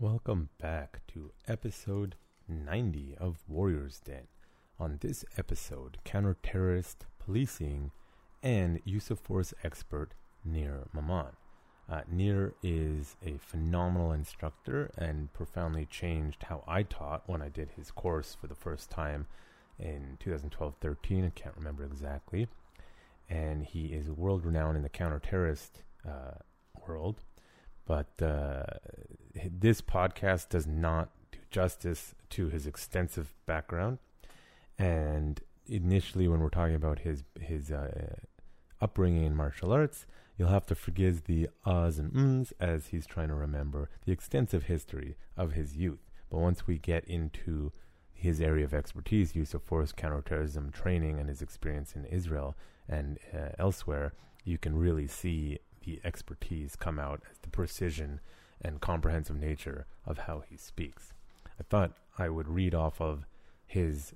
Welcome back to episode 90 of Warriors Den. On this episode, counter-terrorist policing and use of force expert Nir Maman. Uh, Nir is a phenomenal instructor and profoundly changed how I taught when I did his course for the first time in 2012-13. I can't remember exactly. And he is world renowned in the counter-terrorist uh, world but uh, this podcast does not do justice to his extensive background. And initially, when we're talking about his his uh, upbringing in martial arts, you'll have to forgive the uhs and ums as he's trying to remember the extensive history of his youth. But once we get into his area of expertise, use of force, counterterrorism training, and his experience in Israel and uh, elsewhere, you can really see the expertise come out as the precision and comprehensive nature of how he speaks. I thought I would read off of his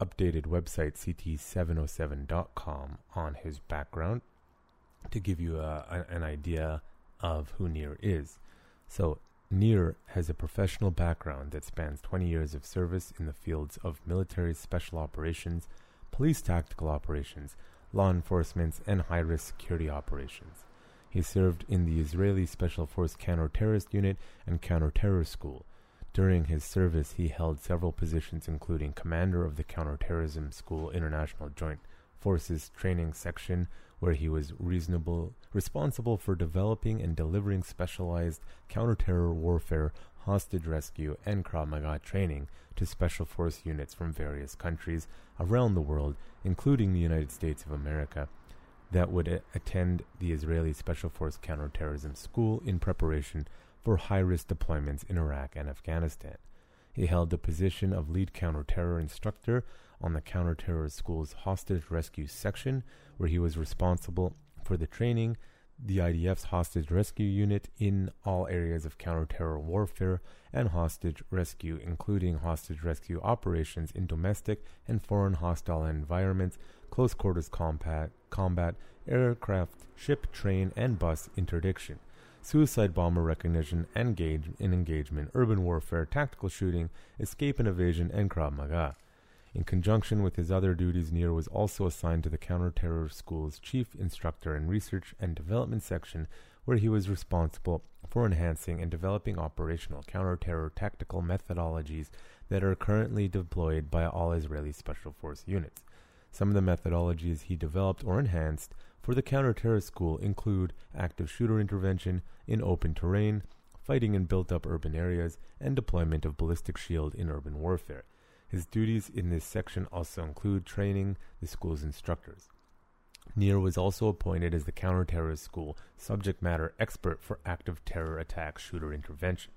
updated website, ct707.com, on his background to give you uh, a, an idea of who Nir is. So, Nir has a professional background that spans 20 years of service in the fields of military special operations, police tactical operations, law enforcement, and high risk security operations. He served in the Israeli Special Force Counter-Terrorist Unit and Counter-Terror School. During his service, he held several positions including commander of the Counterterrorism School International Joint Forces Training Section, where he was responsible for developing and delivering specialized counter-terror warfare, hostage rescue, and Krav Maga training to special force units from various countries around the world, including the United States of America that would a- attend the Israeli Special Force Counterterrorism School in preparation for high risk deployments in Iraq and Afghanistan. He held the position of lead counterterror instructor on the counterterror school's hostage rescue section, where he was responsible for the training, the IDF's hostage rescue unit in all areas of counterterror warfare and hostage rescue, including hostage rescue operations in domestic and foreign hostile environments, close quarters combat, combat, aircraft, ship, train, and bus interdiction, suicide bomber recognition and engage, in engagement, urban warfare, tactical shooting, escape and evasion, and Krav Maga. In conjunction with his other duties, Nir was also assigned to the Counterterror School's Chief Instructor in Research and Development section, where he was responsible for enhancing and developing operational counterterror tactical methodologies that are currently deployed by all Israeli Special Force units. Some of the methodologies he developed or enhanced for the counter-terror school include active shooter intervention in open terrain, fighting in built-up urban areas, and deployment of ballistic shield in urban warfare. His duties in this section also include training the school's instructors. Nir was also appointed as the counter-terrorist school subject matter expert for active terror attack shooter intervention.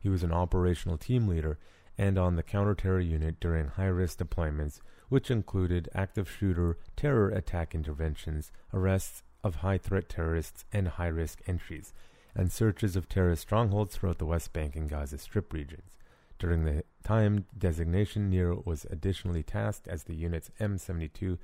He was an operational team leader and on the counter-terror unit during high-risk deployments which included active shooter terror attack interventions, arrests of high threat terrorists and high risk entries, and searches of terrorist strongholds throughout the West Bank and Gaza Strip regions. During the time designation, Nir was additionally tasked as the unit's M72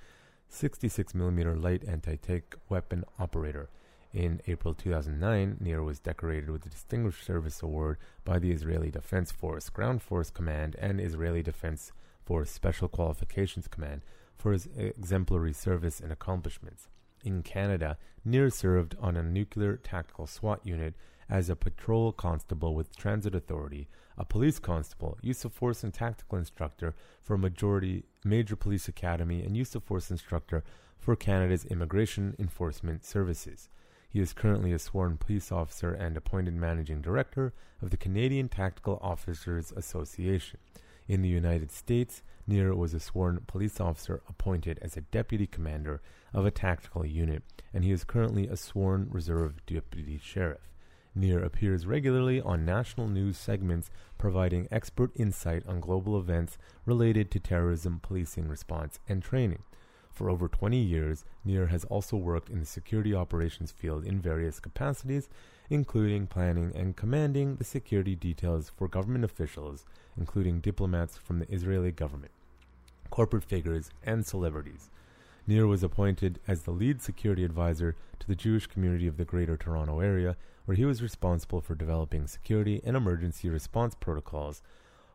66mm light anti tank weapon operator. In April 2009, Nir was decorated with the Distinguished Service Award by the Israeli Defense Force, Ground Force Command, and Israeli Defense for Special Qualifications Command for his exemplary service and accomplishments. In Canada, Nir served on a nuclear tactical SWAT unit as a patrol constable with Transit Authority, a police constable, use of force and tactical instructor for majority major police academy, and use of force instructor for Canada's Immigration Enforcement Services. He is currently a sworn police officer and appointed managing director of the Canadian Tactical Officers Association. In the United States, Nir was a sworn police officer appointed as a deputy commander of a tactical unit, and he is currently a sworn reserve deputy sheriff. Nir appears regularly on national news segments providing expert insight on global events related to terrorism policing response and training. For over 20 years, Nir has also worked in the security operations field in various capacities, including planning and commanding the security details for government officials, including diplomats from the Israeli government, corporate figures, and celebrities. Nir was appointed as the lead security advisor to the Jewish community of the Greater Toronto Area, where he was responsible for developing security and emergency response protocols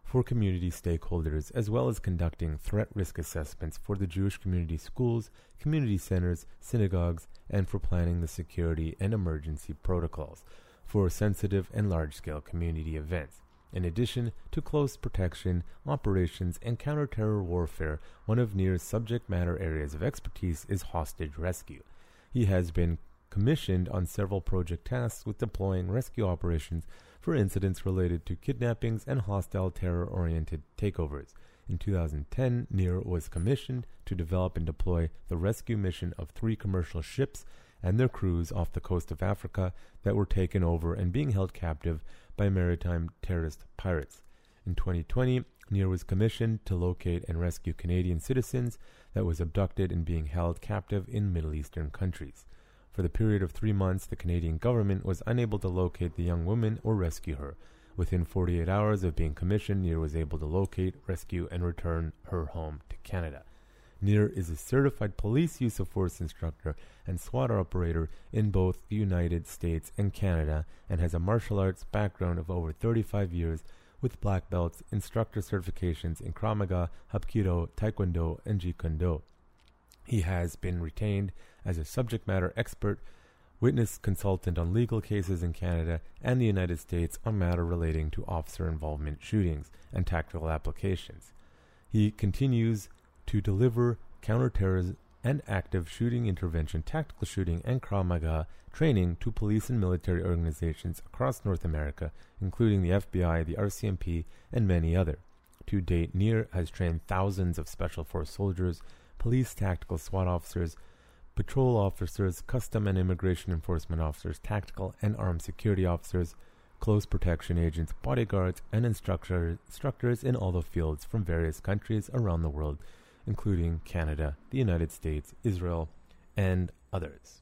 for community stakeholders, as well as conducting threat risk assessments for the Jewish community schools, community centers, synagogues, and for planning the security and emergency protocols for sensitive and large scale community events. In addition to close protection, operations, and counter-terror warfare, one of Nir's subject matter areas of expertise is hostage rescue. He has been commissioned on several project tasks with deploying rescue operations for incidents related to kidnappings and hostile terror-oriented takeovers. In 2010, Nir was commissioned to develop and deploy the rescue mission of three commercial ships and their crews off the coast of Africa that were taken over and being held captive by maritime terrorist pirates. In 2020, Nir was commissioned to locate and rescue Canadian citizens that was abducted and being held captive in Middle Eastern countries. For the period of three months, the Canadian government was unable to locate the young woman or rescue her. Within 48 hours of being commissioned, Nir was able to locate, rescue, and return her home to Canada. Nir is a certified police use of force instructor and SWAT operator in both the United States and Canada and has a martial arts background of over 35 years with black belts, instructor certifications in Krav Maga, Hapkido, Taekwondo, and Jeet Kune Do. He has been retained as a subject matter expert, witness consultant on legal cases in Canada and the United States on matter relating to officer involvement shootings and tactical applications. He continues to deliver counterterrorism and active shooting intervention, tactical shooting, and Krav Maga training to police and military organizations across North America, including the FBI, the RCMP, and many other. To date, Nir has trained thousands of Special Force soldiers, police tactical SWAT officers, patrol officers, custom and immigration enforcement officers, tactical and armed security officers, close protection agents, bodyguards, and instructor, instructors in all the fields from various countries around the world including Canada, the United States, Israel, and others.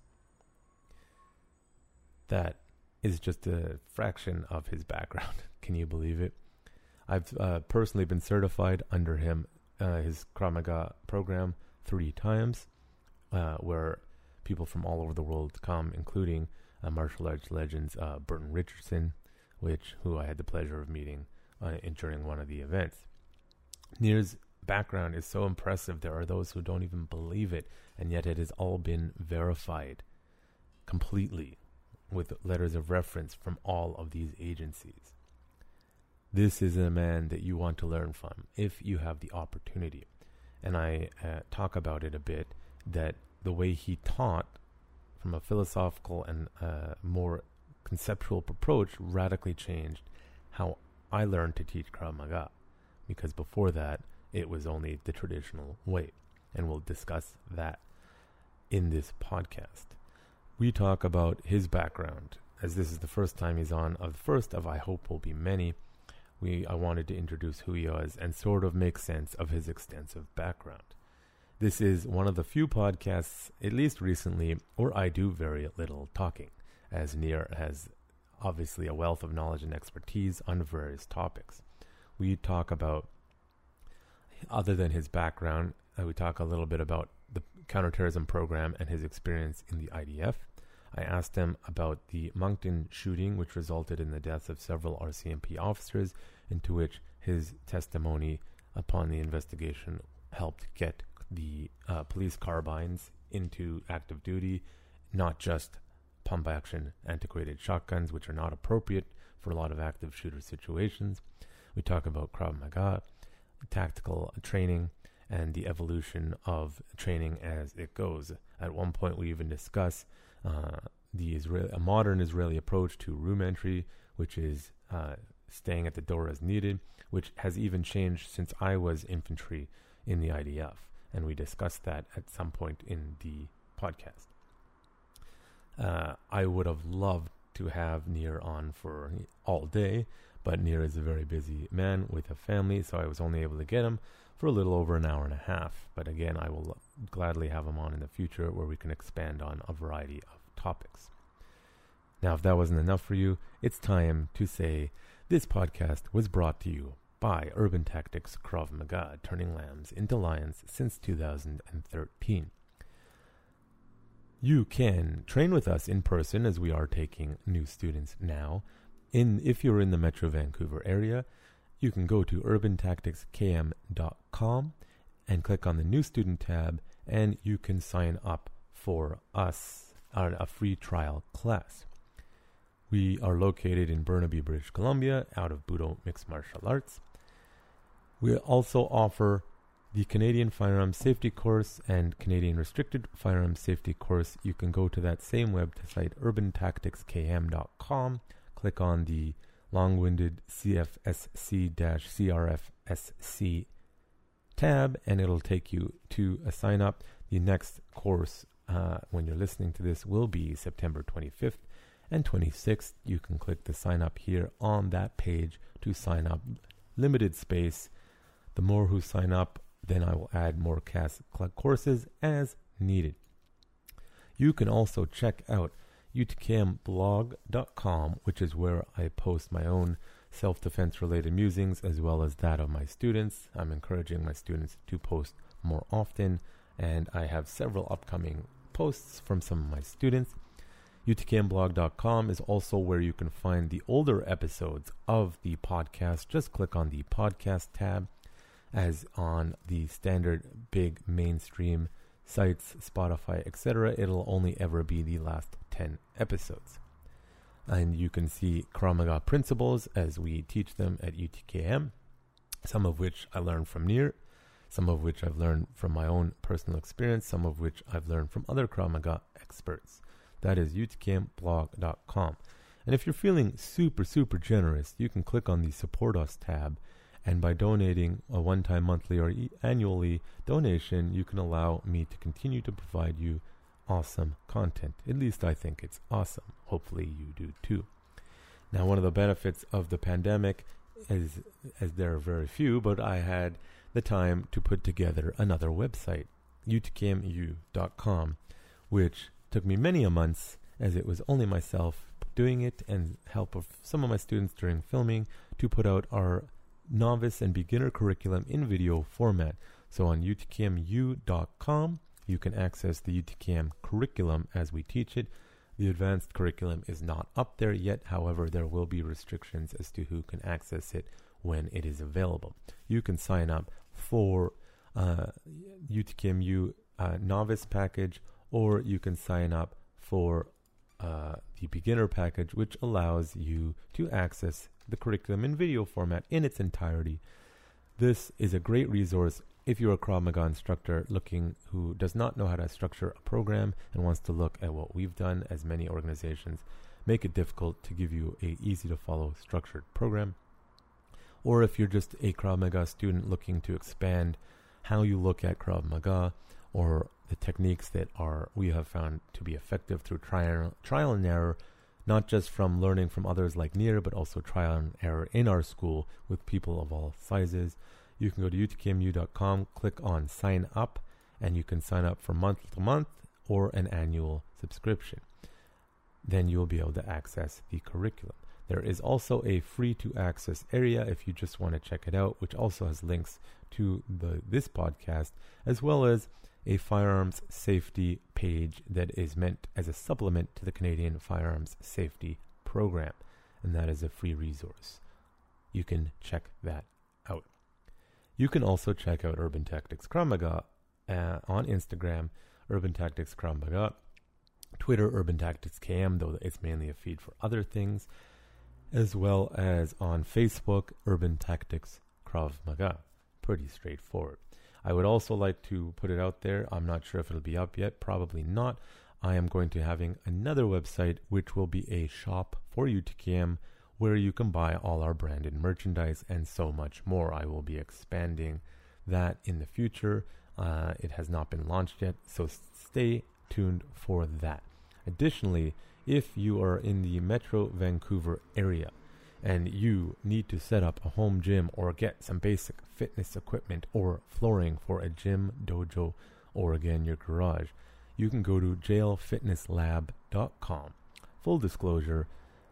That is just a fraction of his background. Can you believe it? I've uh, personally been certified under him, uh, his Krav Maga program, three times, uh, where people from all over the world come, including uh, martial arts legends uh, Burton Richardson, which who I had the pleasure of meeting uh, in, during one of the events. Nir's background is so impressive. There are those who don't even believe it, and yet it has all been verified completely with letters of reference from all of these agencies. This is a man that you want to learn from if you have the opportunity. And I uh, talk about it a bit that the way he taught from a philosophical and uh, more conceptual approach radically changed how I learned to teach Krav Maga. Because before that, it was only the traditional way. And we'll discuss that in this podcast. We talk about his background, as this is the first time he's on, of the first of I hope will be many. We I wanted to introduce who he was and sort of make sense of his extensive background. This is one of the few podcasts, at least recently, where I do very little talking, as Nir has obviously a wealth of knowledge and expertise on various topics. We talk about other than his background, uh, we talk a little bit about the counterterrorism program and his experience in the IDF. I asked him about the Moncton shooting, which resulted in the deaths of several RCMP officers, into which his testimony upon the investigation helped get the uh, police carbines into active duty, not just pump action antiquated shotguns, which are not appropriate for a lot of active shooter situations. We talk about Krav Maga tactical training and the evolution of training as it goes. At one point, we even discuss uh, the Israeli, a modern Israeli approach to room entry, which is uh, staying at the door as needed, which has even changed since I was infantry in the IDF, and we discussed that at some point in the podcast. Uh, I would have loved to have Nir on for all day, but Nir is a very busy man with a family, so I was only able to get him for a little over an hour and a half. But again, I will gladly have him on in the future where we can expand on a variety of topics. Now, if that wasn't enough for you, it's time to say this podcast was brought to you by Urban Tactics Krav Maga, turning lambs into lions since 2013. You can train with us in person as we are taking new students now. In if you're in the Metro Vancouver area, you can go to urbantacticskm.com and click on the new student tab and you can sign up for us on a free trial class. We are located in Burnaby, British Columbia, out of Budo Mixed Martial Arts. We also offer the Canadian Firearms Safety Course and Canadian Restricted Firearms Safety Course. You can go to that same website, urbantacticskm.com, click on the long winded CFSC CRFSC tab, and it'll take you to a sign up. The next course, uh, when you're listening to this, will be September 25th and 26th. You can click the sign up here on that page to sign up. Limited space. The more who sign up, then I will add more CAS courses as needed. You can also check out utkmblog.com, which is where I post my own self defense related musings as well as that of my students. I'm encouraging my students to post more often, and I have several upcoming posts from some of my students. UTKMblog.com is also where you can find the older episodes of the podcast. Just click on the podcast tab, as on the standard big mainstream sites, Spotify, etc. It'll only ever be the last 10 episodes. And you can see Krav Maga principles as we teach them at UTKM, some of which I learned from Nir, some of which I've learned from my own personal experience, some of which I've learned from other Krav Maga experts. That is utkmblog.com. And if you're feeling super, super generous, you can click on the Support Us tab. And by donating a one time monthly or e- annually donation, you can allow me to continue to provide you awesome content. At least I think it's awesome. Hopefully you do too. Now, one of the benefits of the pandemic is, as there are very few, but I had the time to put together another website, utkmu.com, which took me many a months as it was only myself doing it and help of some of my students during filming to put out our novice and beginner curriculum in video format. So on utkmu.com, you can access the UTKM curriculum as we teach it. The advanced curriculum is not up there yet, however, there will be restrictions as to who can access it when it is available. You can sign up for uh, UTKMU uh, novice package, or you can sign up for uh, the beginner package, which allows you to access the curriculum in video format in its entirety. This is a great resource if you're a Krav Maga instructor looking who does not know how to structure a program and wants to look at what we've done, as many organizations make it difficult to give you a easy to follow structured program. Or if you're just a Krav Maga student looking to expand how you look at Krav Maga or the techniques that are we have found to be effective through trial, trial and error, not just from learning from others like Nir, but also trial and error in our school with people of all sizes you can go to utkmu.com, click on sign up, and you can sign up for month to month or an annual subscription. Then you'll be able to access the curriculum. There is also a free to access area if you just want to check it out, which also has links to the this podcast, as well as a firearms safety page that is meant as a supplement to the Canadian Firearms Safety Program. And that is a free resource. You can check that out. You can also check out Urban Tactics Krav Maga uh, on Instagram, Urban Tactics Krav Maga, Twitter, Urban Tactics KM, though it's mainly a feed for other things, as well as on Facebook, Urban Tactics Krav Maga. Pretty straightforward. I would also like to put it out there. I'm not sure if it'll be up yet. Probably not. I am going to having another website, which will be a shop for UTKM where you can buy all our branded merchandise and so much more. I will be expanding that in the future. Uh, it has not been launched yet, so stay tuned for that. Additionally, if you are in the Metro Vancouver area and you need to set up a home gym or get some basic fitness equipment or flooring for a gym, dojo, or again your garage, you can go to jlfitnesslab.com. Full disclosure,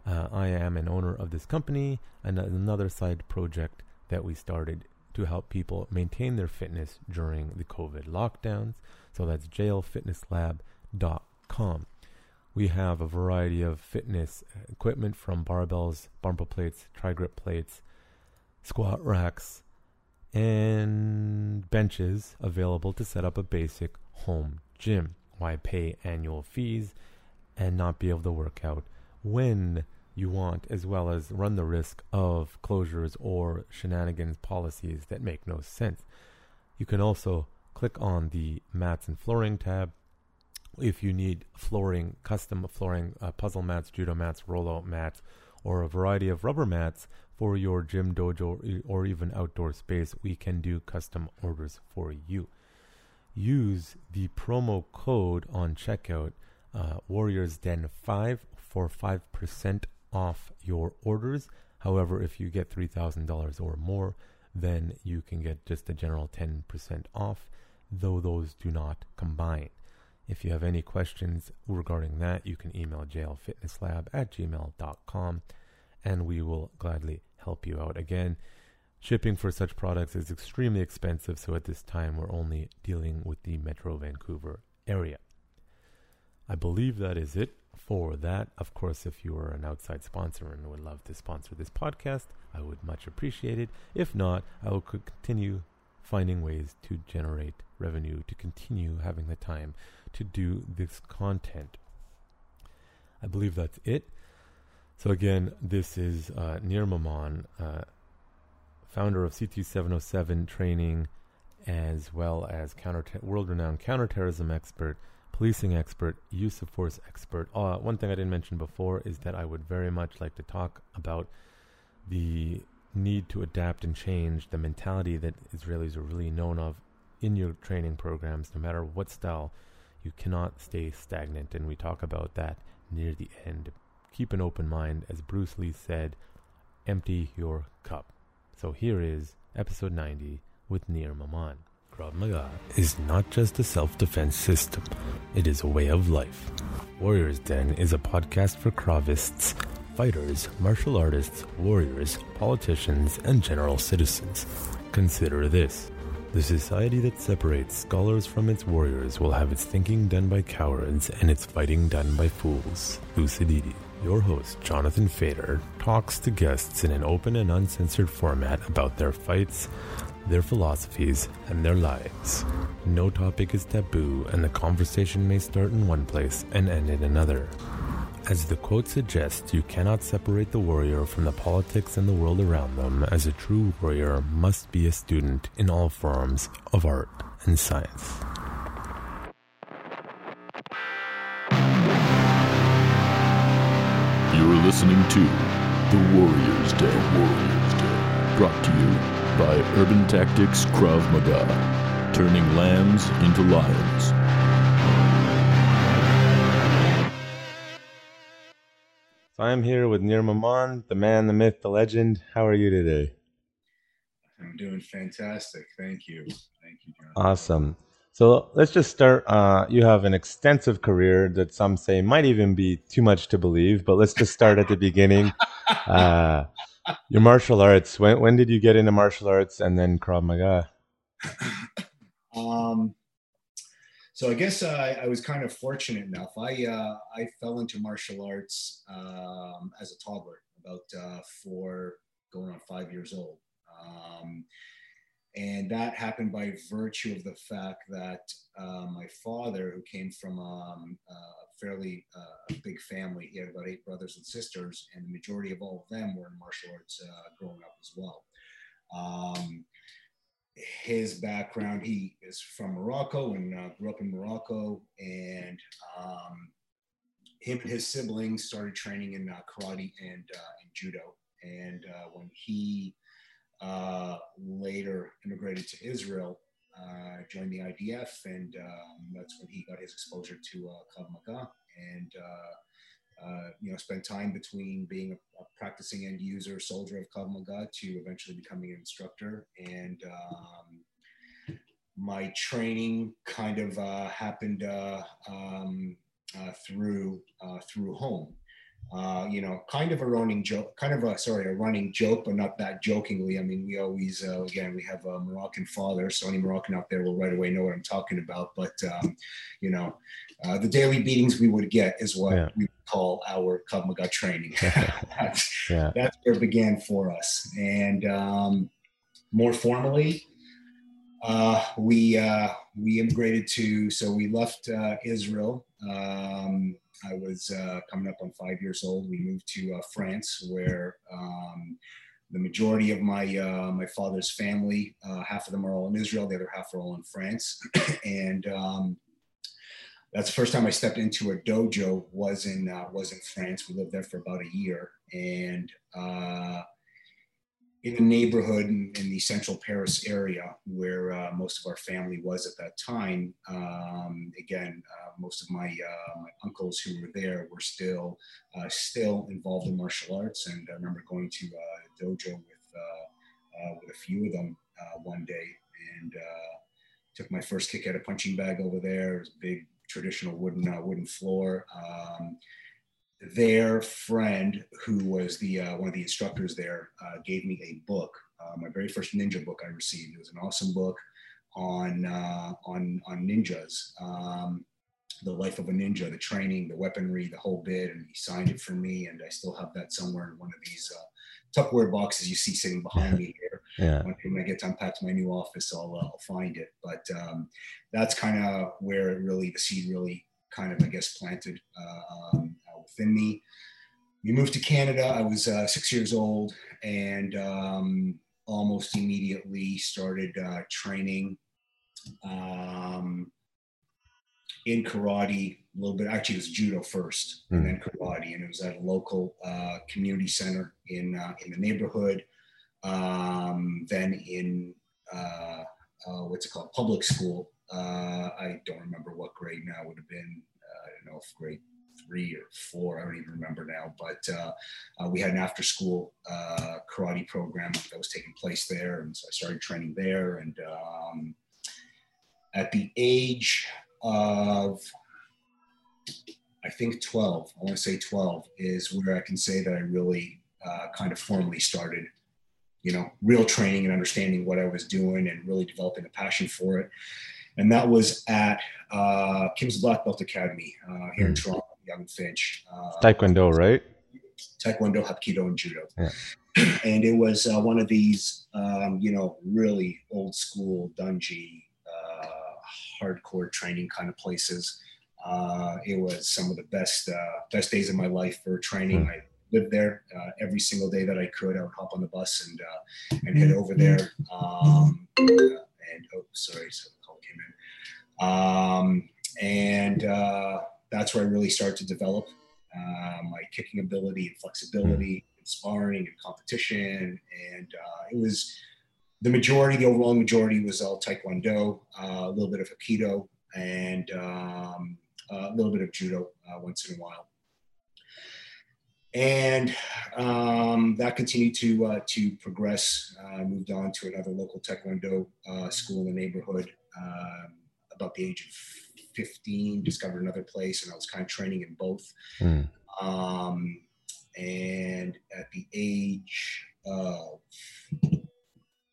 uh, I am an owner of this company and another side project that we started to help people maintain their fitness during the COVID lockdowns. So that's jlfitnesslab.com. We have a variety of fitness equipment from barbells, bumper plates, tri grip plates, squat racks, and benches available to set up a basic home gym. Why pay annual fees and not be able to work out when you want, as well as run the risk of closures or shenanigans policies that make no sense? You can also click on the mats and flooring tab if you need flooring, custom flooring, uh, puzzle mats, judo mats, rollout mats, or a variety of rubber mats for your gym, dojo, or even outdoor space, we can do custom orders for you. Use the promo code on checkout, uh, Warriors Den 5 for 5% off your orders. However, if you get $3,000 or more, then you can get just a general 10% off, though those do not combine. If you have any questions regarding that, you can email jlfitnesslab at gmail.com and we will gladly help you out. Again, shipping for such products is extremely expensive, so at this time we're only dealing with the Metro Vancouver area. I believe that is it for that. Of course, if you are an outside sponsor and would love to sponsor this podcast, I would much appreciate it. If not, I will continue finding ways to generate revenue to continue having the time to do this content. I believe that's it. So again, this is uh, Nir Maman, uh, founder of CT707 training, as well as counter world-renowned counterterrorism expert, policing expert, use of force expert. Uh, one thing I didn't mention before is that I would very much like to talk about the need to adapt and change the mentality that Israelis are really known of in your training programs, no matter what style you cannot stay stagnant, and we talk about that near the end. Keep an open mind, as Bruce Lee said, empty your cup. So here is episode 90 with Nir Maman. Krav Maga is not just a self defense system, it is a way of life. Warriors Den is a podcast for Kravists, fighters, martial artists, warriors, politicians, and general citizens. Consider this the society that separates scholars from its warriors will have its thinking done by cowards and its fighting done by fools. Thucydides. Your host, Jonathan Fader, talks to guests in an open and uncensored format about their fights, their philosophies, and their lives. No topic is taboo, and the conversation may start in one place and end in another. As the quote suggests, you cannot separate the warrior from the politics and the world around them, as a true warrior must be a student in all forms of art and science. You're listening to The Warriors Den. Warriors Den. Brought to you by Urban Tactics Krav Maga, turning lambs into lions. So I'm here with Nir Maman, the man, the myth, the legend. How are you today? I'm doing fantastic. Thank you. Thank you, John. Awesome. So let's just start. Uh, you have an extensive career that some say might even be too much to believe, but let's just start at the beginning. Uh, your martial arts. When when did you get into martial arts and then Krav Maga? um, so I guess uh, I was kind of fortunate enough. I uh, I fell into martial arts um, as a toddler, about uh, four, going on five years old, um, and that happened by virtue of the fact that uh, my father, who came from um, a fairly uh, big family, he had about eight brothers and sisters, and the majority of all of them were in martial arts uh, growing up as well. Um, his background. He is from Morocco and uh, grew up in Morocco, and um, him and his siblings started training in uh, karate and, uh, judo. And uh, when he uh, later immigrated to Israel, uh, joined the IDF, and um, that's when he got his exposure to uh, Krav Maga. And uh, you know, spent time between being a, practicing end user soldier of Krav Maga to eventually becoming an instructor. And um, my training kind of uh, happened uh, um, uh, through uh, through home. Uh, you know, kind of a running joke, kind of a sorry, a running joke, but not that jokingly. I mean, we always, again, we have a Moroccan father, so any Moroccan out there will right away know what I'm talking about. But um, you know, uh, the daily beatings we would get is what Yeah. we call our Krav Maga training. that's, Yeah. that's where it began for us. And um, more formally, uh, we uh, we immigrated to. So we left uh, Israel. Um, I was uh, coming up on five years old. We moved to uh, France, where um, the majority of my uh, my father's family, uh, half of them are all in Israel, the other half are all in France, and um, that's the first time I stepped into a dojo was in uh, was in France. We lived there for about a year, and uh, in the neighborhood in, in the central Paris area where uh, most of our family was at that time. Um, again, uh, most of my uh, my uncles who were there were still uh, still involved in martial arts, and I remember going to a dojo with with a few of them one day, and took my first kick at a punching bag over there. It was a big traditional wooden uh, wooden floor. Um, their friend, who was the uh, one of the instructors there, uh, gave me a book, uh, my very first ninja book I received. It was an awesome book on uh, on on ninjas, um, the life of a ninja, the training, the weaponry, the whole bit. And he signed it for me, and I still have that somewhere in one of these uh, Tupperware boxes you see sitting behind me here Yeah. when, when I get to unpack my new office, I'll, uh, I'll find it. But um, that's kind of where it really, the seed really kind of, I guess, planted uh, um, uh, within me. We moved to Canada. I was uh, six years old and um, almost immediately started uh, training um, in karate a little bit. Actually, it was judo first and then karate. And it was at a local uh, community center in, uh, in the neighborhood um, then in uh, uh, what's it called public school uh, i don't remember what grade now would have been uh, i don't know if grade three or four i don't even remember now but we had an after school uh, karate program that was taking place there and so i started training there and um, at the age of i think 12 i want to say 12 is where i can say that i really uh, kind of formally started you know, real training and understanding what I was doing and really developing a passion for it. And that was at uh, Kim's Black Belt Academy uh, here in Mm. Toronto, Yonge Finch. Uh, Taekwondo, right? Taekwondo, Hapkido, and Judo. Yeah. And it was uh, one of these, um, you know, really old school, dungy, uh, hardcore training kind of places. Uh, it was some of the best uh, best days of my life for training. Hmm. I lived there uh, every single day that I could. I would hop on the bus and uh, and head over there. Um, and oh, sorry, so the call came in. Um, and uh, that's where I really started to develop uh, my kicking ability and flexibility, and sparring and competition. And uh, it was the majority, the overall majority was all Taekwondo, uh, a little bit of Aikido, and um, a little bit of Judo uh, once in a while. And um, that continued to uh, to progress. I moved on to another local Taekwondo uh, school in the neighborhood. Um, about the age of 15, discovered another place, and I was kind of training in both. Mm. Um, and at the age of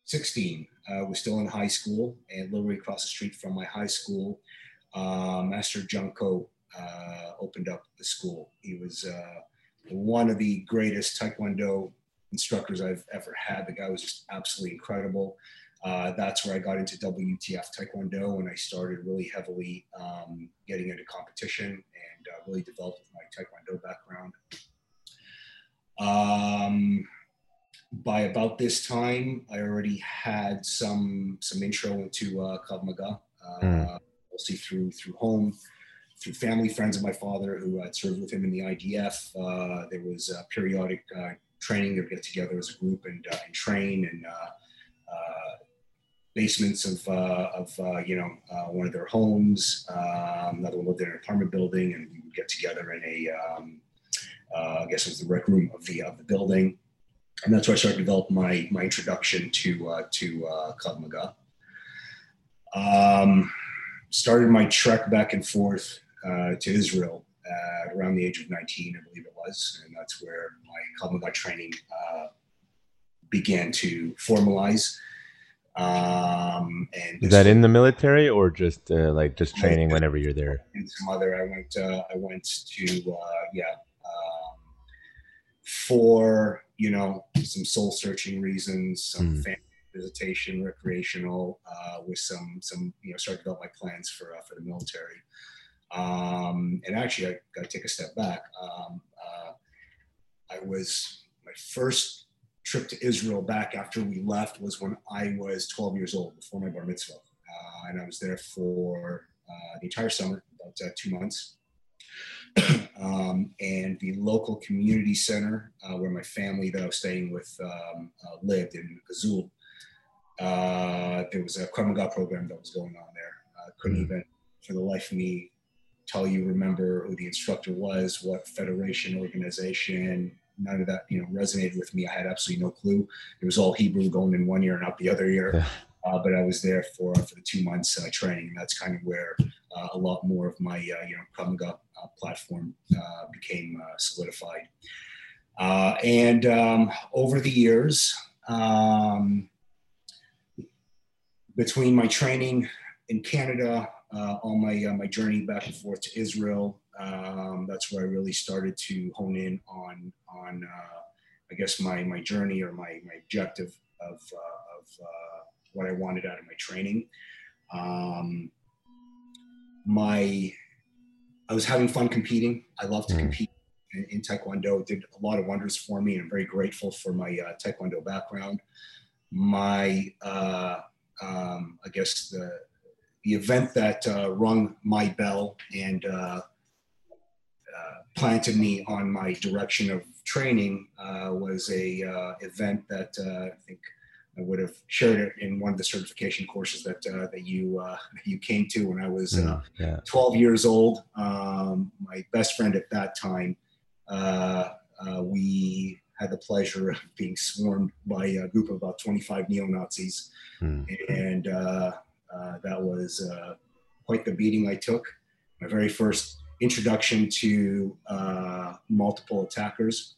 16, I was still in high school, and literally across the street from my high school, uh, Master Junko uh, opened up the school. He was uh, one of the greatest Taekwondo instructors I've ever had. The guy was just absolutely incredible. Uh, that's where I got into WTF Taekwondo, and I started really heavily um, getting into competition and uh, really developed my Taekwondo background. Um, by about this time, I already had some some intro into uh, Krav Maga, uh, Mm. Mostly through through home, through family friends of my father who had served with him in the IDF. Uh, there was periodic uh, training. They would get together as a group and, uh, and train and. Uh, basements of, of you know one of their homes. Um, another one lived in an apartment building, and we would get together in a um, I guess it was the rec room of the of the building, and that's where I started to develop my my introduction to uh, to uh, Maga. Um, started my trek back and forth uh, to Israel at around the age of 19, I believe it was, and that's where my Maga training uh, began to formalize. Um, and Is that in the military or just uh, like just training I- whenever you're there? and some other. I went. Uh, I went to uh, yeah um, for you know some soul searching reasons, some Mm. family visitation, recreational, uh, with some some you know start to develop my plans for uh, for the military. Um, and actually, I got to take a step back. Um, uh, I was my first trip to Israel back after we left was when I was 12 years old, before my bar mitzvah, uh, and I was there for uh, the entire summer, about uh, two months. um, and the local community center uh, where my family that I was staying with um, uh, lived in Azul. Uh, there was a Krav program that was going on there. I couldn't Mhm. even, for the life of me, tell you remember who the instructor was, what federation, organization. None of that, you know, resonated with me. I had absolutely no clue. It was all Hebrew going in one year and out the other year. Yeah. Uh, but I was there for for the two months uh, training. And that's kind of where uh, a lot more of my uh, you know Maga uh, platform uh, became uh, solidified. Uh, and um, over the years, um, between my training in Canada, uh, on my uh, my journey back and forth to Israel, um, that's where I really started to hone in on on uh, I guess my my journey or my my objective of uh, of uh, what I wanted out of my training. Um, my I was having fun competing. I love to Mm. compete in, in Taekwondo. It did a lot of wonders for me, and I'm very grateful for my uh, Taekwondo background. My uh, um, I guess the the event that uh, rung my bell and uh, uh, planted me on my direction of training uh, was a uh, event that uh, I think I would have shared it in one of the certification courses that uh, that you uh, you came to when I was uh, yeah. 12 years old. Um, my best friend at that time, uh, uh, we had the pleasure of being swarmed by a group of about 25 neo Nazis, Mm. and uh, uh, that was uh, quite the beating I took. My very first introduction to uh, multiple attackers.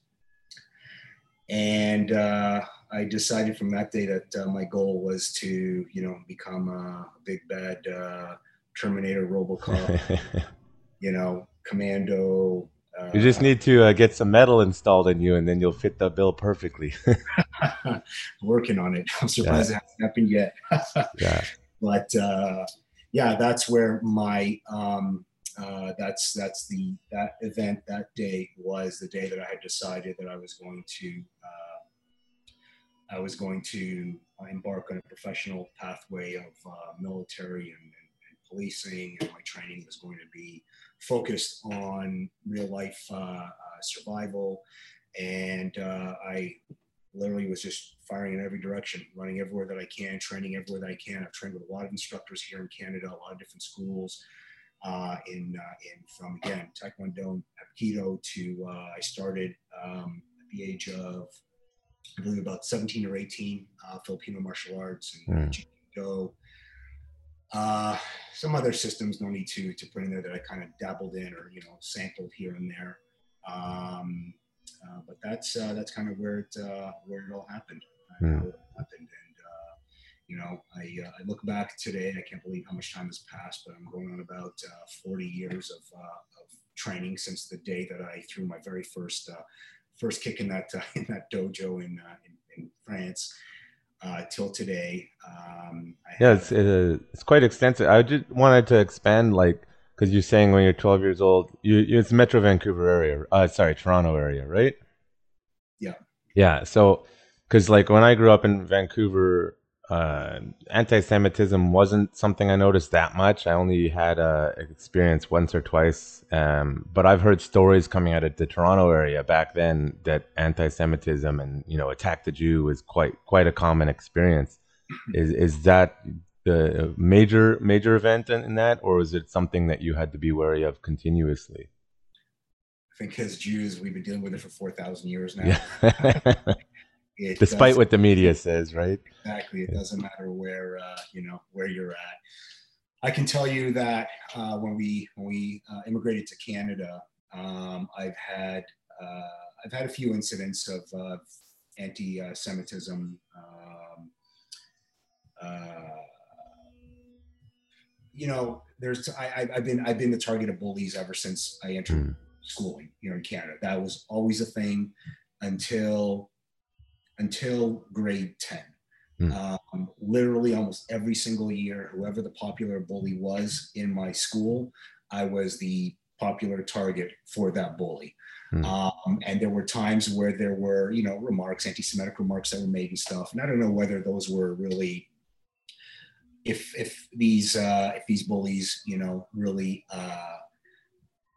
And uh, I decided from that day that uh, my goal was to, you know, become a big bad uh, Terminator, RoboCop, you know, Commando. You just need to uh, get some metal installed in you, and then you'll fit the bill perfectly. working on it. I'm surprised it hasn't happened yet. yeah. but uh, yeah, that's where my um, uh, that's that's the that event that day was the day that I had decided that I was going to uh, I was going to embark on a professional pathway of uh, military and, and, and policing, and my training was going to be focused on real life uh, uh, survival, and uh, I literally was just firing in every direction, running everywhere that I can, training everywhere that I can. I've trained with a lot of instructors here in Canada, a lot of different schools. Uh, in uh, in from again Taekwondo and Aikido to uh, I started um, at the age of I believe about 17 or 18 uh, Filipino martial arts and Mm. Jiu-Jitsu. Uh, some other systems no need to to put in there that I kind of dabbled in or you know sampled here and there. Um, uh, but that's uh, that's kind of where it uh, where it all happened. it happened, and uh, you know, I uh, I look back today. I can't believe how much time has passed, but I'm going on about uh, 40 years of uh, of training since the day that I threw my very first uh, first kick in that uh, in that dojo in uh, in, in France. Uh, till today, um, Yeah, it's uh, it's quite extensive. I just wanted to expand, like, because you're saying when you're 12 years old, you you- it's Metro Vancouver area, uh, sorry, Toronto area, right? Yeah. Yeah. So, because like when I grew up in Vancouver, uh, anti-Semitism wasn't something I noticed that much. I only had uh, experience once or twice, um, but I've heard stories coming out of the Toronto area back then that anti-Semitism and you know attack the Jew was quite quite a common experience. Is is that the major major event in, in that, or is it something that you had to be wary of continuously? I think as Jews, we've been dealing with it for 4,000 years now. Yeah. It Despite what the media says, right? exactly it doesn't matter where uh, you know where you're at i can tell you that uh, when we when we uh, immigrated to canada um, i've had uh, i've had a few incidents of uh, anti-semitism um, uh, you know, there's I, I've been I've been the target of bullies ever since I entered Mm. schooling here in Canada. That was always a thing until until grade ten. Mm. Um, literally, almost every single year, whoever the popular bully was in my school, I was the popular target for that bully. Mm. Um, and there were times where there were, you know, remarks, anti-Semitic remarks that were made and stuff. And I don't know whether those were really, if if these uh, if these bullies, you know, really uh,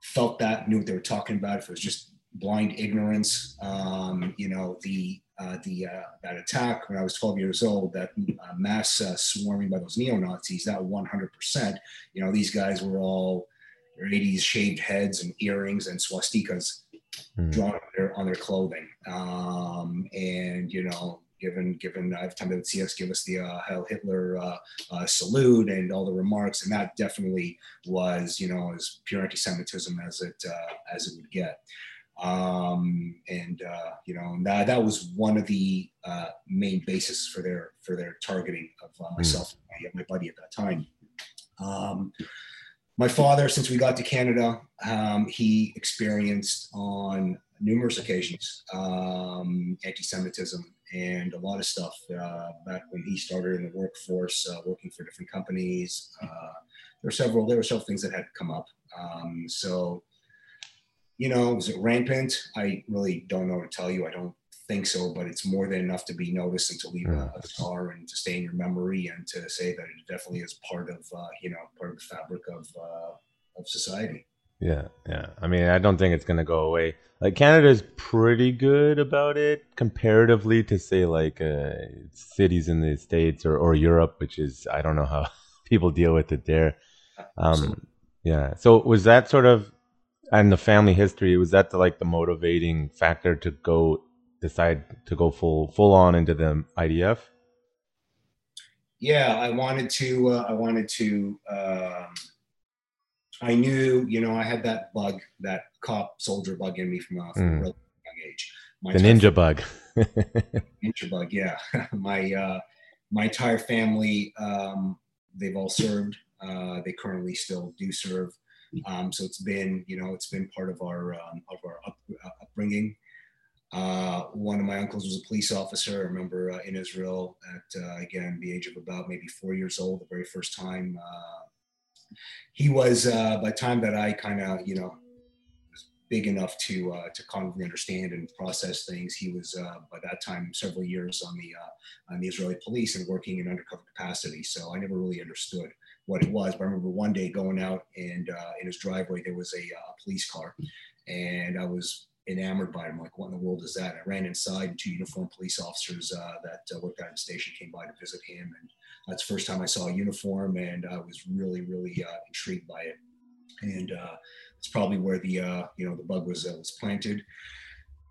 felt that, knew what they were talking about. If it was just blind ignorance, um, you know, the uh, the uh, that attack when I was 12 years old, that uh, mass uh, swarming by those neo Nazis, that 100%. You know, these guys were all 80s shaved heads and earrings and swastikas Mm. drawn on their on their clothing. Um, and you know, given given every time they would see us, give us the uh, Heil Hitler uh, uh, salute and all the remarks, and that definitely was you know as pure anti-Semitism as it uh, as it would get. Um, and uh, you know that that was one of the uh, main basis for their for their targeting of uh, myself and my, my buddy at that time. Um, my father, since we got to Canada, um, he experienced on numerous occasions um, anti-Semitism and a lot of stuff uh, back when he started in the workforce, uh, working for different companies. Uh, there were several. There were several things that had come up. Um, so, you know, was it rampant? I really don't know to tell you. I don't think so, but it's more than enough to be noticed and to leave a, a scar and to stay in your memory and to say that it definitely is part of, uh, you know, part of the fabric of uh, of society. Yeah, yeah. I mean, I don't think it's gonna go away. Like Canada's pretty good about it comparatively to say like uh, cities in the states or, or Europe, which is I don't know how people deal with it there. Um, yeah. So was that sort of and the family history was that the, like the motivating factor to go decide to go full full on into the IDF? yeah i wanted to uh, i wanted to um, i knew you know i had that bug that cop soldier bug in me from, uh, from Mm. a real young age my The ninja bug. ninja bug yeah my uh, my entire family um, they've all served uh, they currently still do serve um, so it's been you know it's been part of our um, of our up, uh, upbringing uh, one of my uncles was a police officer. I remember uh, in Israel at, uh, again, the age of about maybe four years old, the very first time. Uh, he was, uh, by the time that I kind of, you know, was big enough to to cognitively understand and process things, he was, by that time, several years on the, on the Israeli police and working in undercover capacity. So I never really understood what it was. But I remember one day going out and uh, in his driveway, there was a uh, police car. And I was enamored by him. Like, what in the world is that? I ran inside, and two uniformed police officers uh, that uh, worked out of the station came by to visit him, and that's the first time I saw a uniform, and I was really, really uh, intrigued by it. And uh, it's probably where the you know the bug was was planted.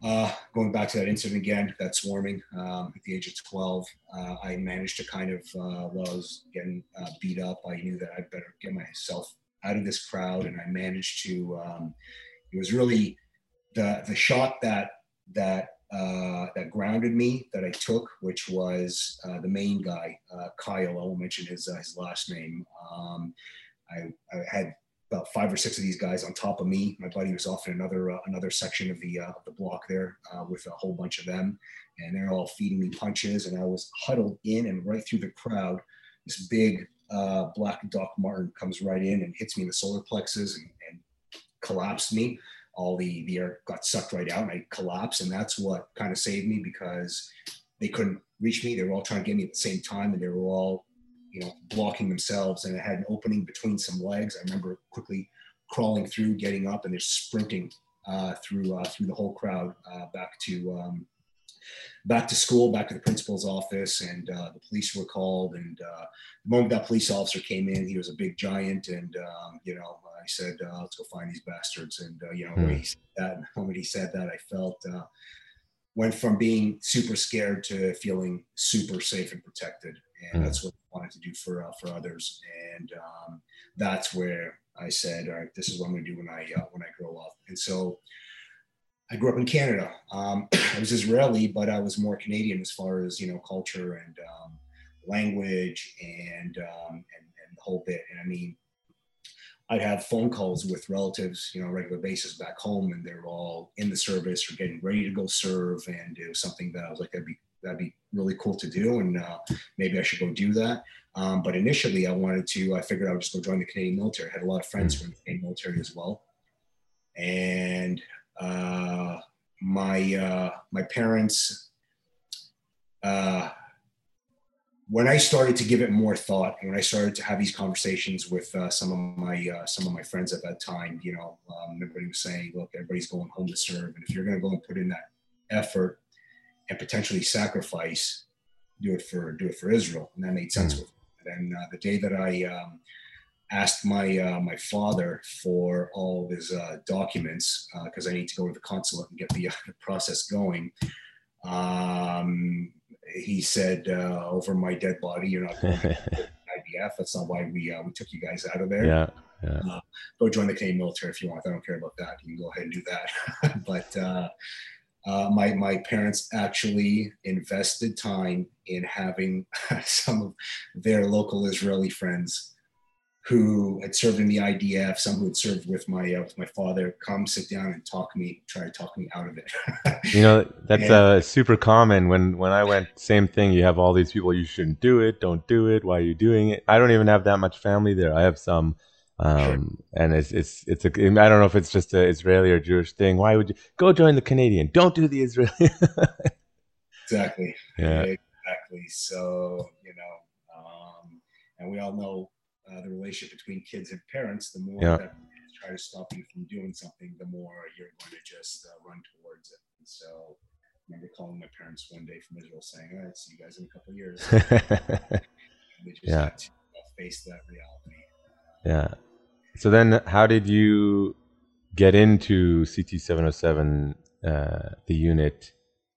Uh, going back to that incident again, that swarming um, at the age of 12, uh, I managed to kind of, uh, while I was getting uh, beat up, I knew that I'd better get myself out of this crowd, and I managed to. Um, it was really the the shot that that uh, that grounded me that I took, which was uh, the main guy, Kyle. I won't mention his his last name. Um, I, I had about five or six of these guys on top of me. My buddy was off in another uh, another section of the uh, the block there uh, with a whole bunch of them, and they're all feeding me punches. And I was huddled in and right through the crowd. This big uh, black Doc Martin comes right in and hits me in the solar plexus and, and collapsed me all the the air got sucked right out and I collapsed and that's what kind of saved me because they couldn't reach me they were all trying to get me at the same time and they were all you know blocking themselves and it had an opening between some legs I remember quickly crawling through getting up and they're sprinting uh, through uh, through the whole crowd uh, back to um, back to school back to the principal's office and uh, the police were called and uh, the moment that police officer came in he was a big giant and um, you know I said, uh, let's go find these bastards. And, uh, you know, when he said that, the moment he said that, I felt, uh, went from being super scared to feeling super safe and protected. And Mm. that's what I wanted to do for, uh, for others. And um, that's where I said, all right, this is what I'm going to do when I, uh, when I grow up. And so I grew up in Canada. Um, I was Israeli, but I was more Canadian as far as, you know, culture and um, language and, um, and and the whole bit. And I mean, I'd have phone calls with relatives, you know, regular basis back home, and they're all in the service or getting ready to go serve. And it was something that I was like, that'd be that'd be really cool to do, and uh, maybe I should go do that. Um, but initially, I wanted to. I figured I would just go join the Canadian military. I had a lot of friends hmm. from the Canadian military as well, and uh, my uh, my parents. Uh, when I started to give it more thought, and when I started to have these conversations with uh, some of my uh, some of my friends at that time, you know, um, everybody was saying, "Look, everybody's going home to serve, and if you're going to go and put in that effort and potentially sacrifice, do it for do it for Israel," and that made sense mm. with. Me. And uh, the day that I um, asked my uh, my father for all of his uh, documents because uh, I need to go to the consulate and get the, the process going. Um, he said uh, over my dead body, "You're not going to IDF. That's not why we uh, we took you guys out of there. Yeah, yeah. Uh, go join the Canadian military if you want. I don't care about that. You can go ahead and do that. but uh, my my parents actually invested time in having some of their local Israeli friends who had served in the IDF, some who had served with my uh, with my father, come sit down and talk me, try to talk me out of it. you know, that's and, uh, super common. When when I went, same thing. You have all these people. You shouldn't do it. Don't do it. Why are you doing it? I don't even have that much family there. I have some, um, sure. and it's it's it's a. I don't know if it's just a Israeli or Jewish thing. Why would you go join the Canadian? Don't do the Israeli. exactly. Yeah. Exactly. So you know, um, and we all know uh, the relationship between kids and parents, the more yeah. that try to stop you from doing something, the more you're going to just uh, run towards it. And so I remember calling my parents one day from Israel saying, all right, see you guys in a couple of years. they just yeah. had to uh, face that reality. Yeah. So then how did you get into CT 707, uh, the unit?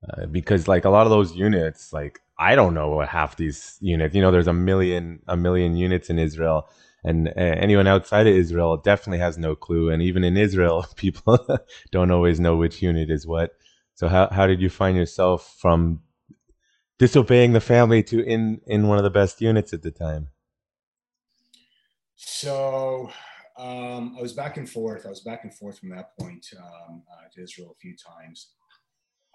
Uh, because like a lot of those units, like I don't know what half these units. You know, there's a million a million units in Israel, and uh, anyone outside of Israel definitely has no clue. And even in Israel, people don't always know which unit is what. So how how did you find yourself from disobeying the family to in in one of the best units at the time? So um, I was back and forth. I was back and forth from that point um, uh, to Israel a few times.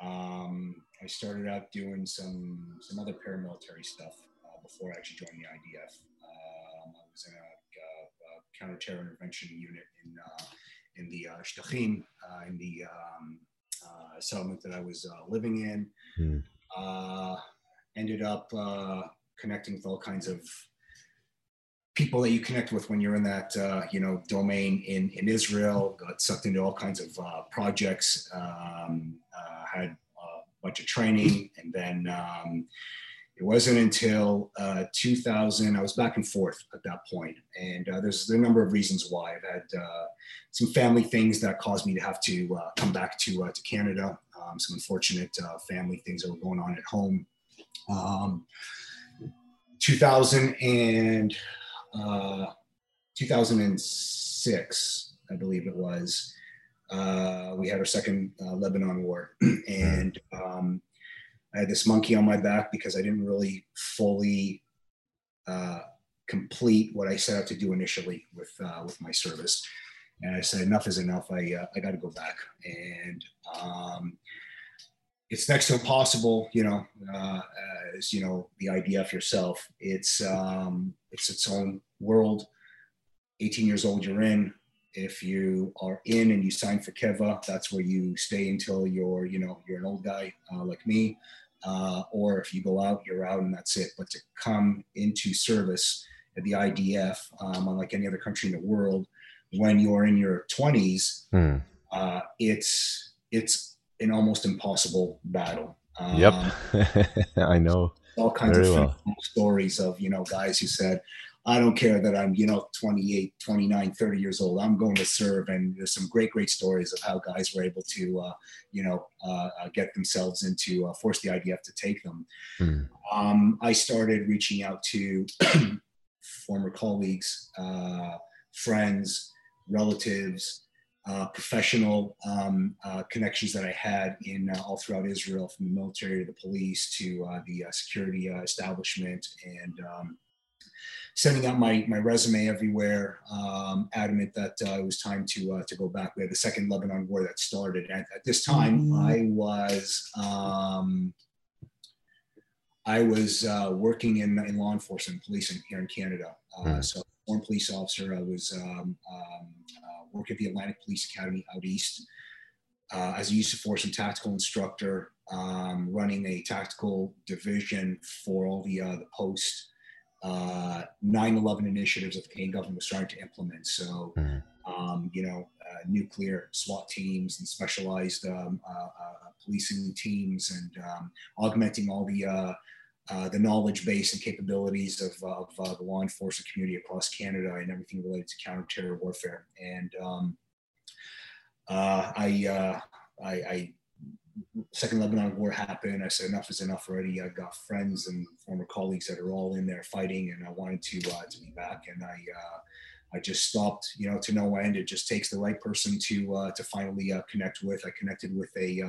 Um, I started out doing some some other paramilitary stuff uh, before I actually joined the IDF. Um, I was in a, a, a counter-terror intervention unit in uh, in the uh, Shtachim, uh, in the um, uh, settlement that I was uh, living in. Mm. ended up connecting with all kinds of people that you connect with when you're in that uh, you know domain in in Israel. Got sucked into all kinds of uh, projects. Um, uh, had a bunch of training, and then um, it wasn't until uh, 2000 I was back and forth at that point, and uh, there's a number of reasons why. I've had uh, some family things that caused me to have to come back to to Canada. Um, some unfortunate family things that were going on at home. Um, 2000 and uh, 2006, I believe it was, uh, we had our second uh, Lebanon war. and um, I had this monkey on my back because I didn't really fully uh, complete what I set out to do initially with, uh, with my service. And I said, enough is enough. I, uh, I got to go back. And um, it's next to impossible, you know, uh, as you know, the IDF yourself. It's um, it's its own world. 18 years old, you're in. If you are in and you sign for Keva, that's where you stay until you're, you know, you're an old guy uh, like me. Uh, or if you go out, you're out and that's it. But to come into service at the IDF, um, unlike any other country in the world, when you're in your 20s, hmm. uh, it's it's an almost impossible battle. Um, yep, I know. All kinds Very of well. stories of you know guys who said, "I don't care that I'm you know 28, 29, 30 years old. I'm going to serve." And there's some great, great stories of how guys were able to uh, you know uh, uh get themselves into uh, force the IDF to take them. Mm. Um, I started reaching out to former colleagues, uh, friends, relatives uh, professional um, uh, connections that I had in uh, all throughout Israel, from the military to the police to uh, the uh, security uh, establishment, and um, sending out my my resume everywhere. Um, adamant that it was time to to go back. We had the second Lebanon War that started. At, at this time, mm-hmm. I was. Um, I was working in, in law enforcement, policing here in Canada. Mm-hmm. So, former police officer. I was um, um, work at the Atlantic Police Academy out east uh, as a use of force and tactical instructor, um, running a tactical division for all the uh, the post uh, 9/11 initiatives that the Canadian government was starting to implement. So, mm-hmm. um, you know, uh, nuclear SWAT teams and specialized um, uh, uh, policing teams, and um, augmenting all the uh, the knowledge base and capabilities of, of uh, the law enforcement community across Canada and everything related to counterterror warfare. And um, uh, I, uh, I, I, second Lebanon war happened. I said enough is enough already. I got friends and former colleagues that are all in there fighting, and I wanted to uh, to be back. And I. I just stopped, you know, to no end. It just takes the right person to to finally connect with. I connected with a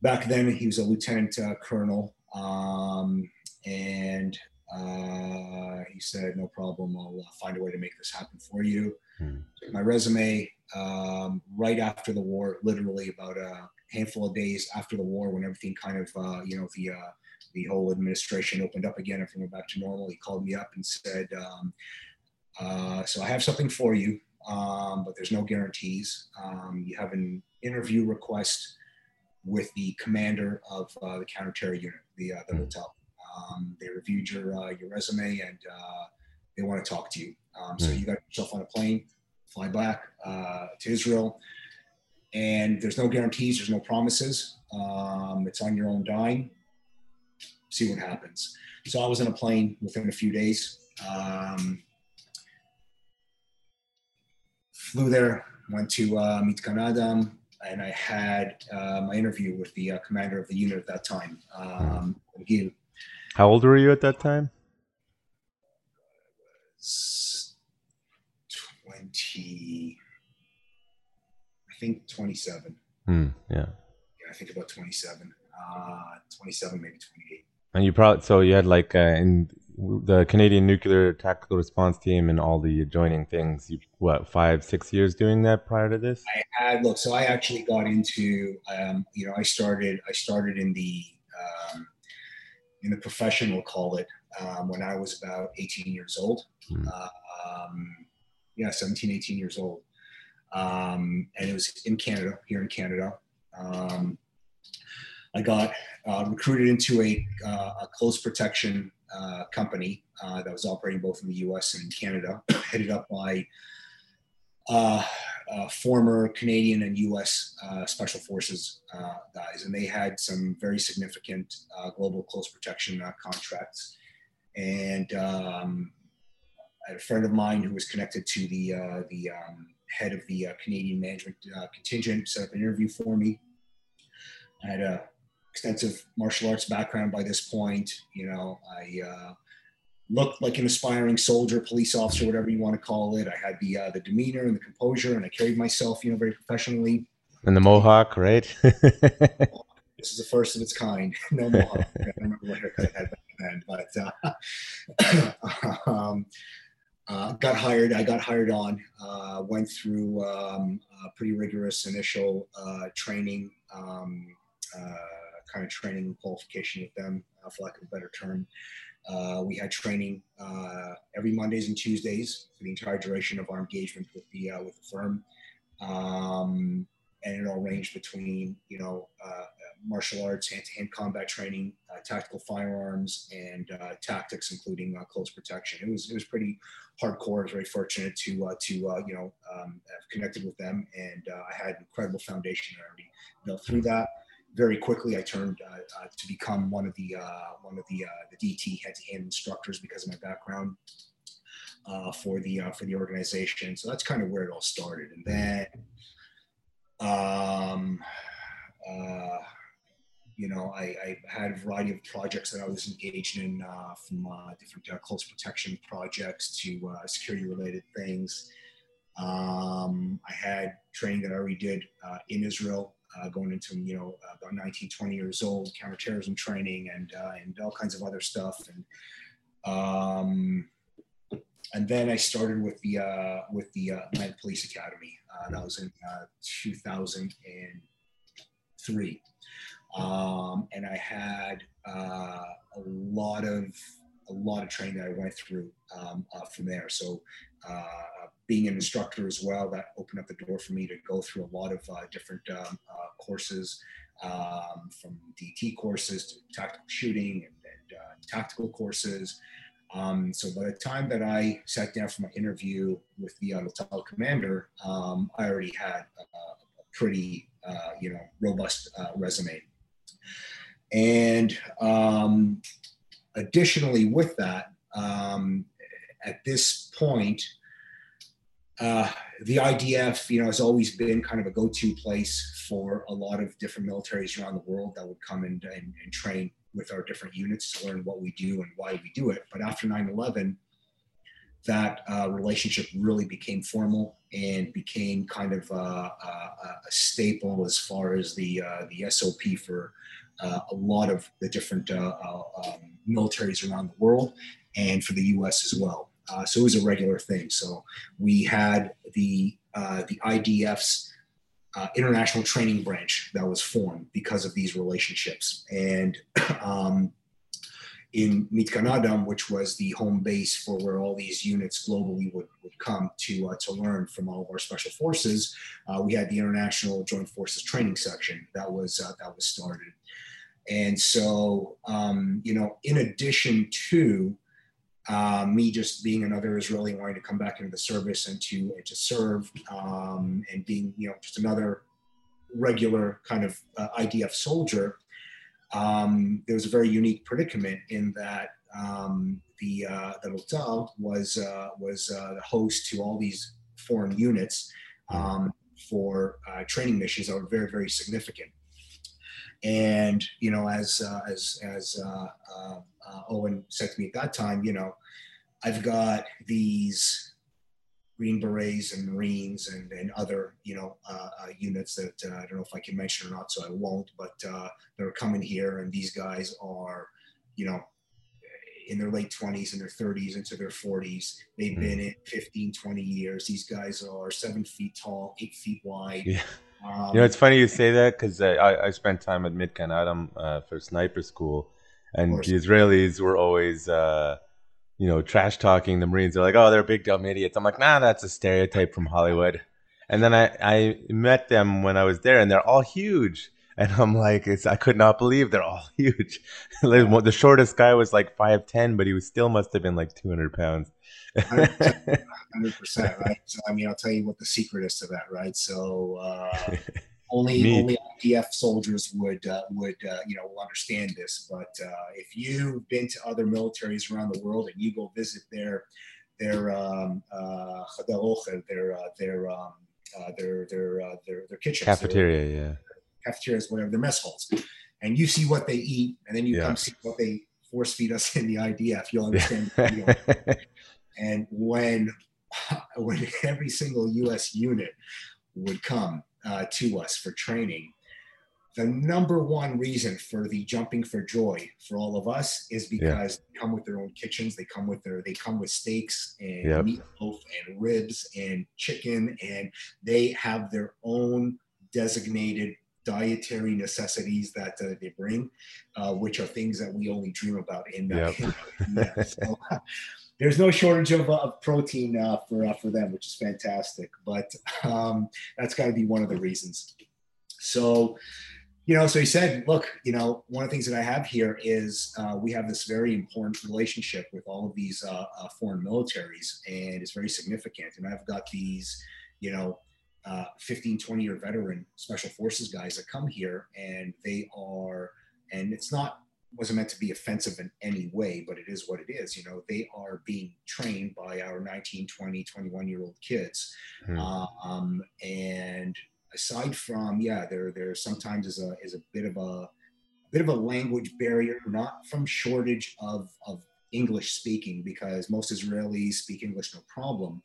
back then he was a lieutenant colonel um, and uh, he said, no problem, I'll uh, find a way to make this happen for you. Hmm. My resume, um, right after the war, literally about a handful of days after the war, when everything kind of, uh, you know, the, uh, the whole administration opened up again, everything went back to normal. He called me up and said, um, uh, so I have something for you, um, but there's no guarantees. Um, you have an interview request with the commander of uh, the counterterror unit, the uh, the mm. Lotar. Um, they reviewed your uh, your resume and uh, they want to talk to you. Um, so mm. you got yourself on a plane, fly back uh, to Israel, and there's no guarantees, there's no promises. Um, it's on your own dime. See what happens. So I was on a plane within a few days. Um, flew there, went to uh, Adam, and I had uh, my interview with the uh, commander of the unit at that time, um, Gil. How old were you at that time? Twenty, I think twenty-seven. Hmm, yeah. Yeah, I think about twenty-seven. Uh, twenty-seven, maybe twenty-eight. And you probably so you had like uh, in the Canadian Nuclear Tactical Response Team and all the adjoining things. You what five six years doing that prior to this? I had look. So I actually got into um, you know I started I started in the um, in the profession we'll call it um, when I was about 18 years old. Hmm. Uh, um, yeah, 17, 18 years old. Um, and it was in Canada, here in Canada. Um, I got uh, recruited into a, uh, a close protection uh, company uh, that was operating both in the US and in Canada, headed up by uh, uh former Canadian and US uh, Special Forces uh, guys. And they had some very significant global close protection contracts. And um, a friend of mine who was connected to the, the um, head of the Canadian management contingent, set up an interview for me. I had a extensive martial arts background by this point. You know, I uh, looked like an aspiring soldier, police officer, whatever you want to call it. I had the uh, the demeanor and the composure, and I carried myself, you know, very professionally. And the mohawk, right? this is the first of its kind. No mohawk. I don't remember what haircut I had back then, but uh, um, uh, got hired. I got hired on. Uh, went through um, pretty rigorous initial uh, training. Um, uh, kind of training and qualification with them, uh, for lack of a better term. Uh, we had training uh, every Mondays and Tuesdays for the entire duration of our engagement with the uh, with the firm, um, and it all ranged between you know uh, martial arts, hand-to-hand combat training, tactical firearms, and tactics, including close protection. It was it was pretty hardcore. I was very fortunate to to you know um, have connected with them, and I had an incredible foundation already built through that very quickly I turned uh, uh, to become one of the uh, one of the uh, the DT head-to-hand instructors because of my background uh, for the uh, for the organization. So that's kind of where it all started, and then. Um, you know, I, I, had a variety of projects that I was engaged in, from different close protection projects to security-related things. Um, I had training that I already did uh, in Israel, uh, going into you know about 19, 20 years old, counterterrorism training, and uh, and all kinds of other stuff. And um, and then I started with the uh, with the uh, Atlantic Police Academy. Uh, that was in 2003, um, and I had a lot of a lot of training that I went through um, uh, from there. So, uh, being an instructor as well, that opened up the door for me to go through a lot of uh, different um, uh, courses, um, from DT courses to tactical shooting and, and uh, tactical courses. Um, so by the time that I sat down for my interview with the uh, commander, um, I already had a, a pretty, you know, robust resume. And um, additionally, with that, um, at this point, uh, the IDF, you know, has always been kind of a go-to place for a lot of different militaries around the world that would come and, and, and train with our different units to learn what we do and why we do it. But after 9/11, that uh, relationship really became formal and became kind of uh, a, a staple as far as the uh, the SOP for uh, a lot of the different uh, uh, um, militaries around the world and for the US as well. Uh, so it was a regular thing. So we had the, uh, the IDF's international training branch that was formed because of these relationships. And um, in Mitkan Adam, which was the home base for where all these units globally would, would come to, uh, to learn from all of our special forces, uh, we had the International Joint Forces Training Section that was, uh, that was started. And so, um, you know, in addition to uh, me just being another Israeli wanting to come back into the service and to and to serve, um, and being you know just another regular kind of uh, IDF soldier, um, there was a very unique predicament in that um, the uh, the Lotar was uh, was uh, the host to all these foreign units um, for uh, training missions that were very very significant. And you know, as uh, as as uh, Owen said to me at that time, you know, I've got these Green Berets and Marines and, and other, you know, uh, uh, units that uh, I don't know if I can mention or not, so I won't. But uh, they're coming here, and these guys are, you know, in their late 20s and their 30s into their 40s. They've mm-hmm. been in 15, 20 years. These guys are seven feet tall, eight feet wide. Yeah. Um, you know, it's funny you say that because I, I spent time at Mitkan Adam uh, for sniper school, and the Israelis were always, uh, you know, trash talking the Marines. They're like, "Oh, they're big dumb idiots." I'm like, "Nah, that's a stereotype from Hollywood." And then I, I met them when I was there, and they're all huge. And I'm like, it's, I could not believe they're all huge. the shortest guy was like 5'10, but he was still must have been like 200 pounds. 100%, right? So, I mean, I'll tell you what the secret is to that, right? So, uh, only only IDF soldiers would uh, would uh, you know will understand this. But uh, if you've been to other militaries around the world and you go visit their their um, uh, their uh, their um, uh, their their uh, their their kitchens, cafeteria, their, yeah, cafeterias, whatever their mess halls, and you see what they eat, and then you yeah. come see what they force feed us in the IDF, you'll understand. and when when every single U.S. unit would come uh, to us for training, the number one reason for the jumping for joy for all of us is because yeah. they come with their own kitchens. They come with their they come with steaks and yep. meatloaf and ribs and chicken, and they have their own designated dietary necessities that uh, they bring, uh, which are things that we only dream about in that. Yep. so, there's no shortage of, uh, of protein uh, for uh, for them, which is fantastic. But um, that's got to be one of the reasons. So, you know, so he said, look, you know, one of the things that I have here is uh, we have this very important relationship with all of these uh, uh, foreign militaries, and it's very significant. And I've got these, you know, 15, 20 year veteran special forces guys that come here, and they are, and it's not wasn't meant to be offensive in any way, but it is what it is. You know, they are being trained by our 19, 20, 21 year old kids. Hmm. Um, and aside from, yeah, there, there sometimes is a, is a bit of a, bit of a language barrier, not from shortage of, of English speaking, because most Israelis speak English no problem.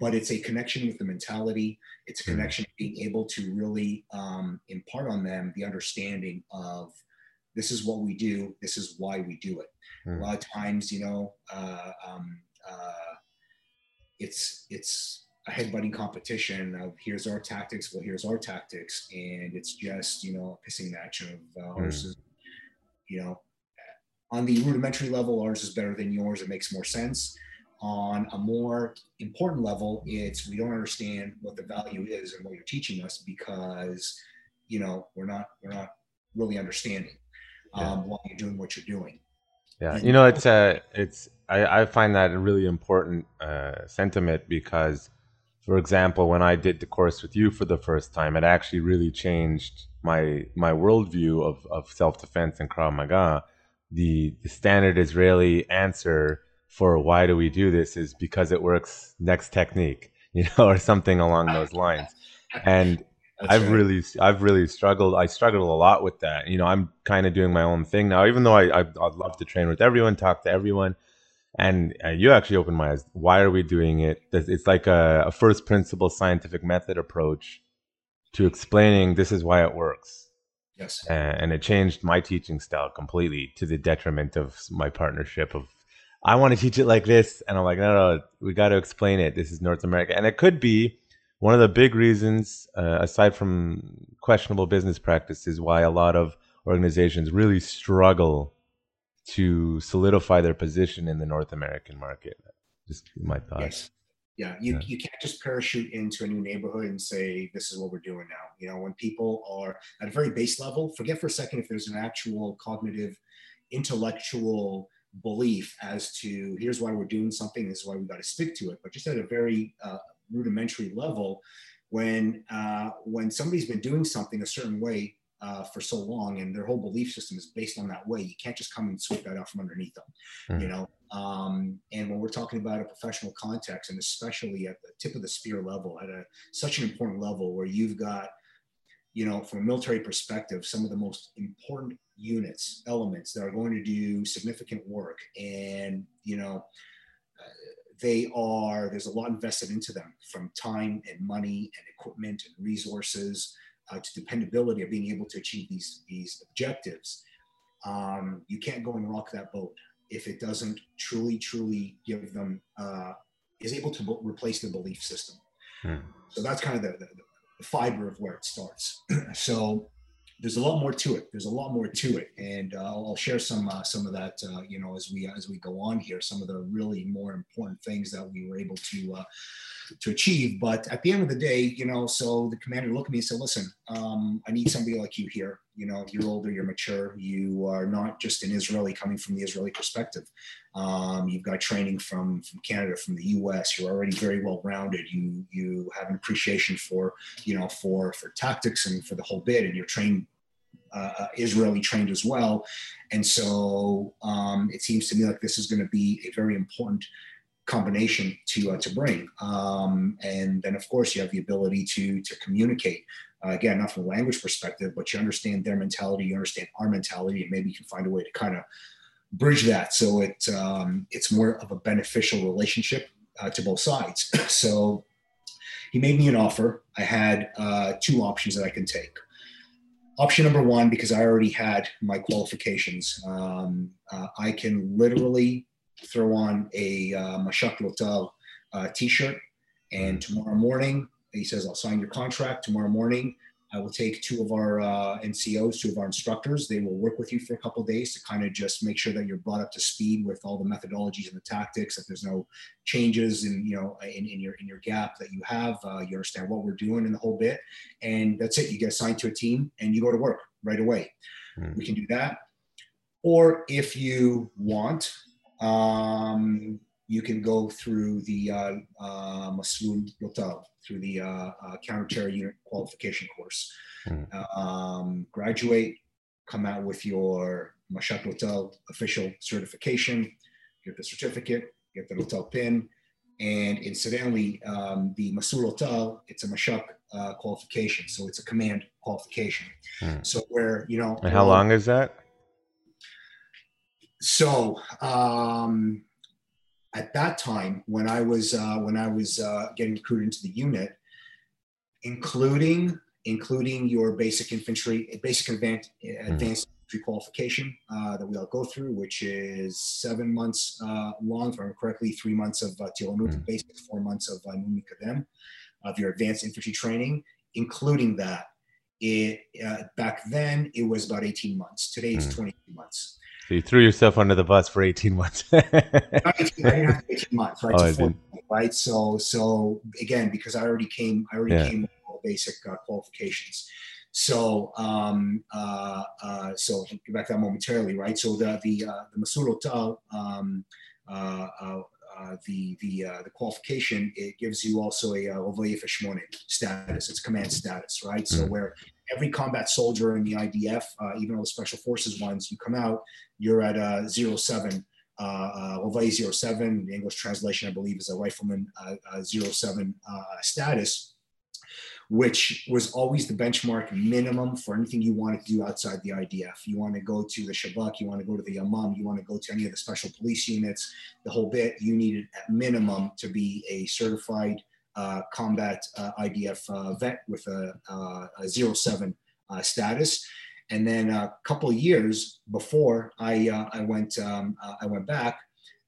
but it's a connection with the mentality. It's a Mhm. connection being able to really um, impart on them the understanding of this is what we do, this is why we do it. Mm. A lot of times, you know, uh, um, uh, it's it's a headbutting competition of here's our tactics, well here's our tactics, and it's just you know a pissing match of uh, ours is, you know, on the rudimentary level, ours is better than yours. It makes more sense. On a more important level, it's we don't understand what the value is and what you're teaching us because you know we're not we're not really understanding Yeah. um, why you're doing what you're doing. Yeah, And- you know, it's uh, it's I, I find that a really important uh, sentiment because, for example, when I did the course with you for the first time, it actually really changed my my worldview of, of self defense and Krav Maga. The the standard Israeli answer for why do we do this is because it works next technique, you know, or something along those lines. And That's I've right. really, I've really struggled. I struggled a lot with that. You know, I'm kind of doing my own thing now, even though I, I, I'd love to train with everyone, talk to everyone. And uh, you actually opened my eyes. Why are we doing it? It's like a, a first principle scientific method approach to explaining this is why it works. yes. And it changed my teaching style completely to the detriment of my partnership of I want to teach it like this, and I'm like, no, no, we got to explain it. This is North America, and it could be one of the big reasons, uh, aside from questionable business practices, why a lot of organizations really struggle to solidify their position in the North American market. Just my thoughts. Yes. Yeah, you, Yeah. you can't just parachute into a new neighborhood and say, this is what we're doing now. You know, when people are at a very base level, forget for a second if there's an actual cognitive, intellectual belief as to here's why we're doing something, this is why we got to stick to it. But just at a very uh, rudimentary level, when uh, when somebody's been doing something a certain way uh, for so long and their whole belief system is based on that way, you can't just come and sweep that out from underneath them you Mhm. know um, and when we're talking about a professional context and especially at the tip of the spear level at a such an important level where you've got you know from a military perspective some of the most important units elements that are going to do significant work and you know they are there's a lot invested into them from time and money and equipment and resources uh, to dependability of being able to achieve these these objectives um, you can't go and rock that boat if it doesn't truly, truly give them, uh, is able to b- replace the belief system. Hmm. So that's kind of the, the, the fiber of where it starts. so there's a lot more to it. There's a lot more to it, and uh, I'll, share some uh, some of that, uh, you know, as we as we go on here. Some of the really more important things that we were able to uh, to achieve. But at the end of the day, you know, so the commander looked at me and said, "Listen, um, I need somebody like you here. You know, you're older, you're mature, you are not just an Israeli coming from the Israeli perspective. Um, you've got training from from Canada, from the U.S. You're already very well rounded. You you have an appreciation for you know for for tactics and for the whole bit, and you're trained." Uh, Israeli trained as well, and so um, it seems to me like this is going to be a very important combination to uh, to bring. Um, and then of course you have the ability to to communicate. Uh, again, not from a language perspective, but you understand their mentality, you understand our mentality, and maybe you can find a way to kind of bridge that so it um, it's more of a beneficial relationship uh, to both sides. so he made me an offer. I had uh, two options that I can take. Option number one, because I already had my qualifications, um, uh, I can literally throw on a uh, Mashak Lotar uh, t-shirt. And tomorrow morning, he says, I'll sign your contract. Tomorrow morning, I will take two of our uh, NCOs, two of our instructors. They will work with you for a couple of days to kind of just make sure that you're brought up to speed with all the methodologies and the tactics. That there's no changes in you know in, in your in your gap that you have. Uh, you understand what we're doing in the whole bit, and that's it. You get assigned to a team and you go to work right away. Hmm. We can do that, or if you want, um, you can go through the uh, uh, Maslul through the uh, uh, counter-terror unit qualification course. Hmm. Um, graduate, come out with your Mashak Lotar official certification, get the certificate, get the Lotar pin, and incidentally, um, the Maslul Lotar, it's a Mashak uh, qualification, so it's a command qualification. Hmm. So where you know, And how long is that? so um, at that time when I was uh, when I was uh, getting recruited into the unit, including including your basic infantry, basic advanced, hmm. advanced infantry qualification uh, that we all go through, which is seven months uh, long, if I remember correctly, three months of uh, mm. basic, four months of uh, Numi Kadem, of your advanced infantry training, including that. It uh, back then it was about 18 months. Today it's mm. 22 months. So you threw yourself under the bus for 18 months. 18, I didn't have 18 months, right? Oh, so right. So, so again, because I already came, I already yeah. came with all basic uh, qualifications. So, um, uh, uh, so get back to that momentarily, right? So the the uh, the Maslul Lotar, um, uh, uh, uh, the the uh, the qualification it gives you also a uh, status. It's command status, right? So where every combat soldier in the IDF, uh, even all the special forces ones, you come out, you're at zero seven. Uh, uh, 07, the English translation, I believe, is a rifleman uh, uh, 07 uh, status which was always the benchmark minimum for anything you wanted to do outside the IDF. You want to go to the Shabak, you want to go to the Yamam, you want to go to any of the special police units, the whole bit. You needed at minimum to be a certified uh, combat uh, IDF uh, vet with a, uh, a 07 uh, status. And then a couple years before I, I went um, I went back,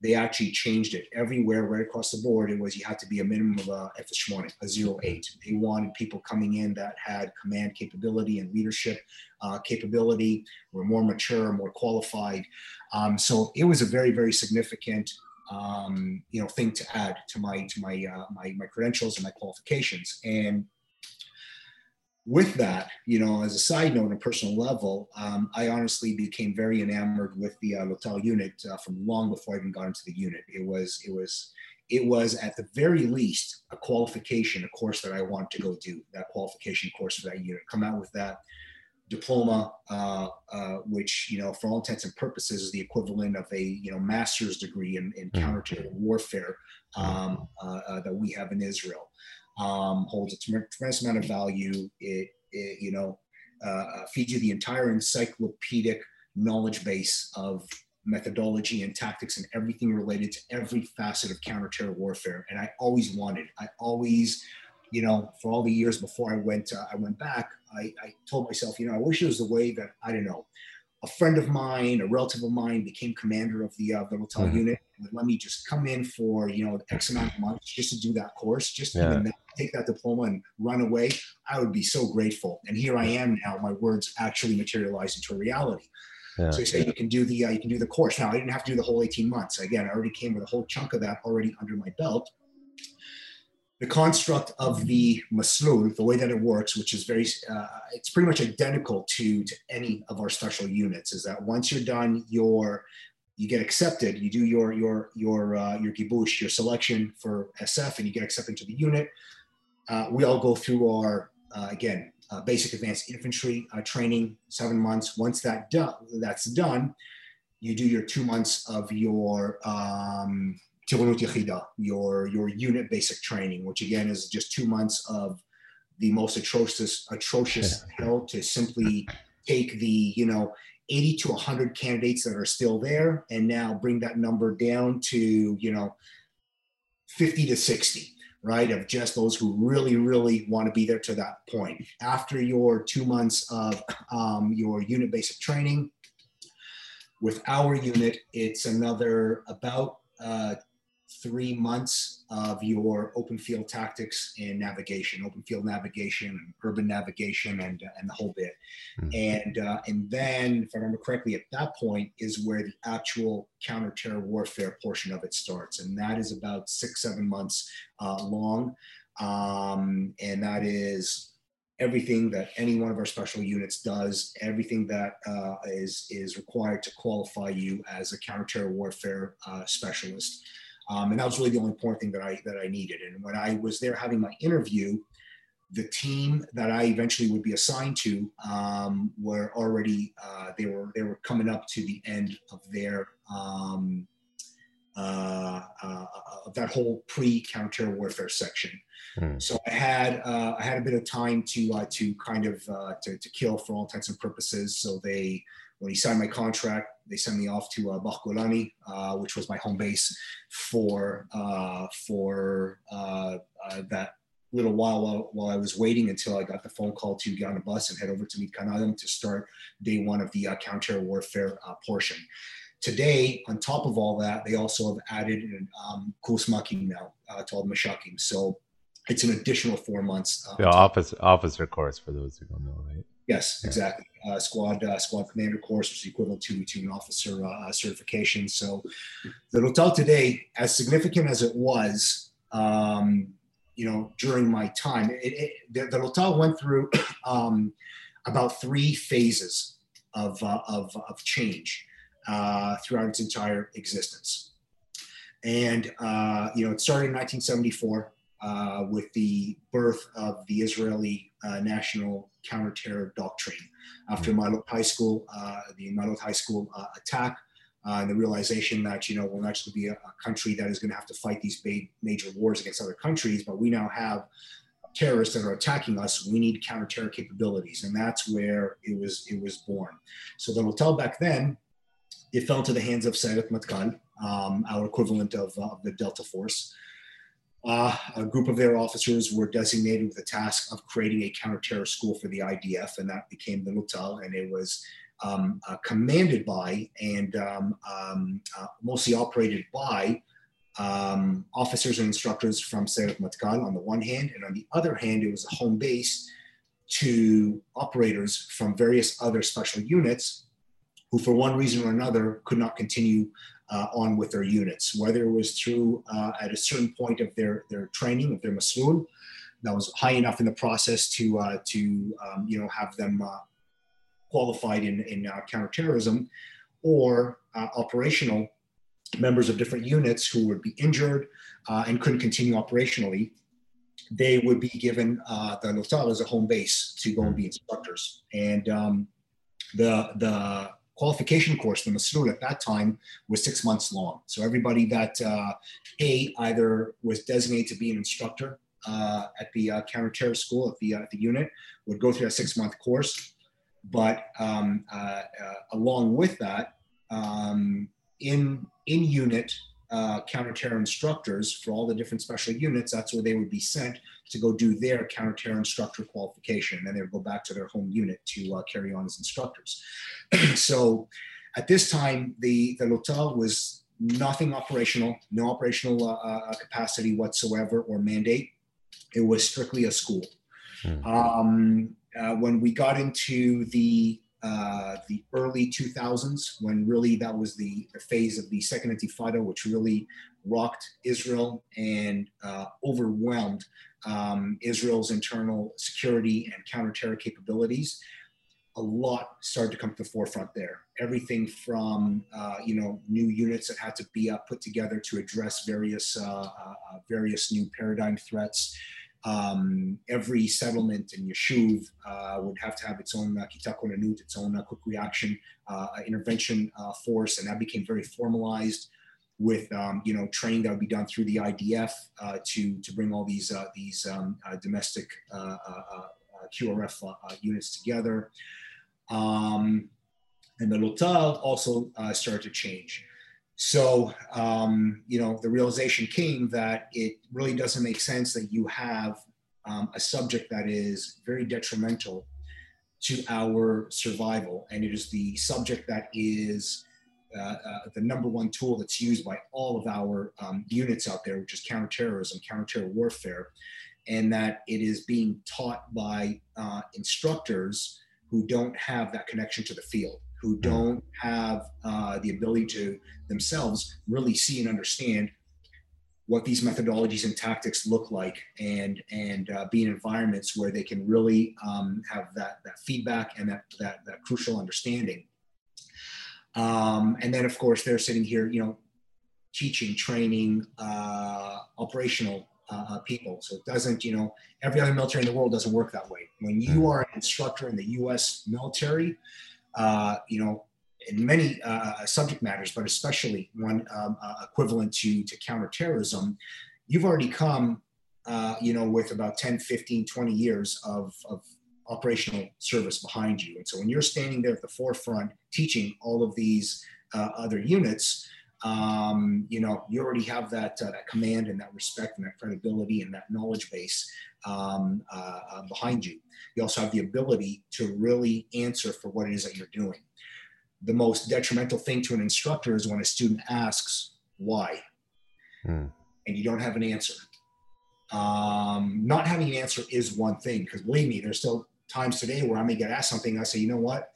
they actually changed it everywhere, right across the board. It was you had to be a minimum of a F1, a 08. They wanted people coming in that had command capability and leadership uh, capability, were more mature, more qualified. Um, so it was a very, very significant um, you know thing to add to my to my uh, my my credentials and my qualifications. And with that, you know, as a side note, on a personal level, um, I honestly became very enamored with the uh, unit uh, from long before I even got into the unit. It was, it was, it was at the very least a qualification, a course that I wanted to go do. That qualification course for that unit. Come out with that diploma, uh, uh, which you know, for all intents and purposes, is the equivalent of a you know master's degree in, in mm. counterterror warfare um, uh, uh, that we have in Israel um, holds a tremendous amount of value. It, it you know, uh, uh, feeds you the entire encyclopedic knowledge base of methodology and tactics and everything related to every facet of counterterror warfare. And I always wanted, I always, you know, for all the years before I went, uh, I went back, I, I told myself, you know, I wish it was the way that, I don't know, a friend of mine, a relative of mine, became commander of the uh, the Lotar mm-hmm. unit. And let me just come in for you know X amount of months just to do that course, just yeah. that, take that diploma and run away. I would be so grateful. And here I am now. My words actually materialize into a reality. Yeah. So you say you can do the uh, you can do the course. Now I didn't have to do the whole 18 months. Again, I already came with a whole chunk of that already under my belt the construct of the maslul, the way that it works, which is very, uh, it's pretty much identical to, to any of our special units, is that once you're done your, you get accepted, you do your your your uh, your gibush, your selection for SF, and you get accepted to the unit. Uh, we all go through our uh, again uh, basic advanced infantry uh, training, seven months. Once that done, that's done, you do your two months of your um, your your unit basic training, which again is just two months of the most atrocious atrocious hell to simply take the you know 80 to 100 candidates that are still there and now bring that number down to you know 50 to 60 right of just those who really really want to be there to that point. After your two months of um, your unit basic training with our unit it's another about uh, three months of your open field tactics and navigation, open field navigation, urban navigation, and uh, and the whole bit. Mm-hmm. And uh, and then, if I remember correctly, at that point is where the actual counterterror warfare portion of it starts, and that is about six seven months uh, long, um, and that is everything that any one of our special units does, everything that uh, is is required to qualify you as a counterterror warfare uh, specialist. Um, and that was really the only important thing that I that I needed. And when I was there having my interview, the team that I eventually would be assigned to um, were already uh, they were they were coming up to the end of their um, uh, uh, of that whole pre counter warfare section. Mm. So I had uh, I had a bit of time to uh, to kind of uh, to, to kill for all intents and purposes. So they when he signed my contract, they sent me off to uh, uh, which was my home base for uh, for uh, uh, that little while, while while I was waiting until I got the phone call to get on a bus and head over to Mitkan Adam to start day one of the uh, counter warfare portion. Today, on top of all that, they also have added an um, now to all the Meshakim. So it's an additional four months. the office officer course for those who don't know, right? Yes, exactly. Uh, squad uh, squad commander course, which is equivalent to an officer uh, certification. So, the Lotar today, as significant as it was, um, you know, during my time, it, it, the, the Lotar went through um, about three phases of uh, of, of change uh, throughout its entire existence. And uh, you know, it started in 1974 with the birth of the Israeli National counterterror doctrine. After mm-hmm. Ma'alot High School, uh, the Ma'alot High School uh, attack, uh, and the realization that you know we're not to be a, a, country that is going to have to fight these big major wars against other countries, but we now have terrorists that are attacking us. We need counterterror capabilities, and that's where it was it was born. So the hotel back then, it fell into the hands of Sayeret Matkal, um, our equivalent of, uh, of the Delta Force. Uh, a group of their officers were designated with the task of creating a counterterror school for the IDF, and that became the Lotar, and it was um, uh, commanded by and um, um, uh, mostly operated by um, officers and instructors from Sayeret Matkal on the one hand, and on the other hand, it was a home base to operators from various other special units who, for one reason or another, could not continue uh, on with their units, whether it was through uh, at a certain point of their, their training, of their Maslul, that was high enough in the process to, uh, to um, you know, have them uh, qualified in, in uh, counterterrorism, or uh, operational members of different units who would be injured and couldn't continue operationally they would be given the Lotar as a home base to go and be instructors. And um, the the qualification course, the Maslul at that time was six months long. So everybody that uh, A, either was designated to be an instructor uh, at the uh, counterterror school at the, uh, the unit would go through a six month course. But um, uh, uh, along with that, um, in, in unit counterterror instructors for all the different special units, that's where they would be sent to go do their counterterror instructor qualification. And then they would go back to their home unit to uh, carry on as instructors. so at this time, the, the Lotar was nothing operational, no operational uh, uh, capacity whatsoever or mandate. It was strictly a school. Hmm. Um, uh, when we got into the uh, the early 2000s, when really that was the, the, phase of the second intifada, which really rocked Israel and uh, overwhelmed um, Israel's internal security and counterterror capabilities. A lot started to come to the forefront there. Everything from uh, you know new units that had to be uh, put together to address various uh, various new paradigm threats um, every settlement in Yeshuv uh, would have to have its own uh, its own uh, quick reaction uh, intervention uh, force, and that became very formalized with um, you know training that would be done through the IDF uh, to to bring all these uh, these um, domestic QRF units together. Um, and the Lotar also started to change. So, um, you know, the realization came that it really doesn't make sense that you have um, a subject that is very detrimental to our survival. And it is the subject that is uh, uh, the number one tool that's used by all of our um, units out there, which is counterterrorism, counterterror warfare, and that it is being taught by uh, instructors who don't have that connection to the field who don't have uh, the ability to themselves really see and understand what these methodologies and tactics look like and and uh, be in environments where they can really um, have that that feedback and that that, that crucial understanding um, and then of course they're sitting here you know teaching training uh, operational uh, uh people so it doesn't you know every other military in the world doesn't work that way when you mm. are an instructor in the us military uh, you know, in many uh, subject matters, but especially one um, uh, equivalent to, to counterterrorism, you've already come, uh, you know, with about 10, 15, 20 years of, of operational service behind you. And so when you're standing there at the forefront teaching all of these uh, other units, um, you know, you already have that uh, that command and that respect and that credibility and that knowledge base um, uh, uh, behind you. You also have the ability to really answer for what it is that you're doing. The most detrimental thing to an instructor is when a student asks why, mm. and you don't have an answer. Um, not having an answer is one thing because believe me, there's still times today where I may get asked something. I say, you know what?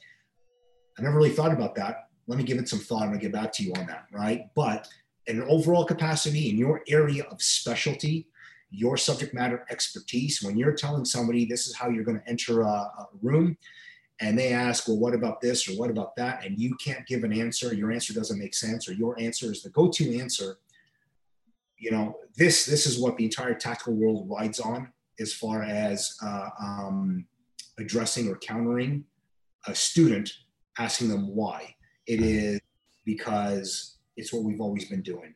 I never really thought about that let me give it some thought. And I'm gonna get back to you on that, right? But in an overall capacity, in your area of specialty, your subject matter expertise, when you're telling somebody this is how you're gonna enter a, a room, and they ask, well, what about this or what about that? And you can't give an answer, your answer doesn't make sense, or your answer is the go-to answer. You know, this this is what the entire tactical world rides on as far as uh, um, addressing or countering a student asking them why. It is because it's what we've always been doing.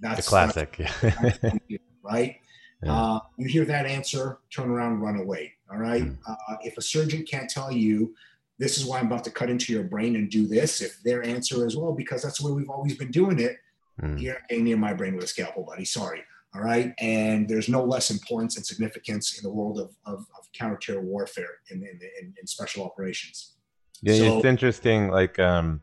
That's the classic, that's right? Yeah. Uh, you hear that answer, turn around, run away. All right. Mm. Uh, if a surgeon can't tell you this is why I'm about to cut into your brain and do this, if their answer is well because that's the way we've always been doing it, mm. you're not getting near my brain with a scalpel, buddy. Sorry. All right. And there's no less importance and significance in the world of, of, of counter-terror warfare in, in, in, in special operations. Yeah, so, it's interesting. Like, um,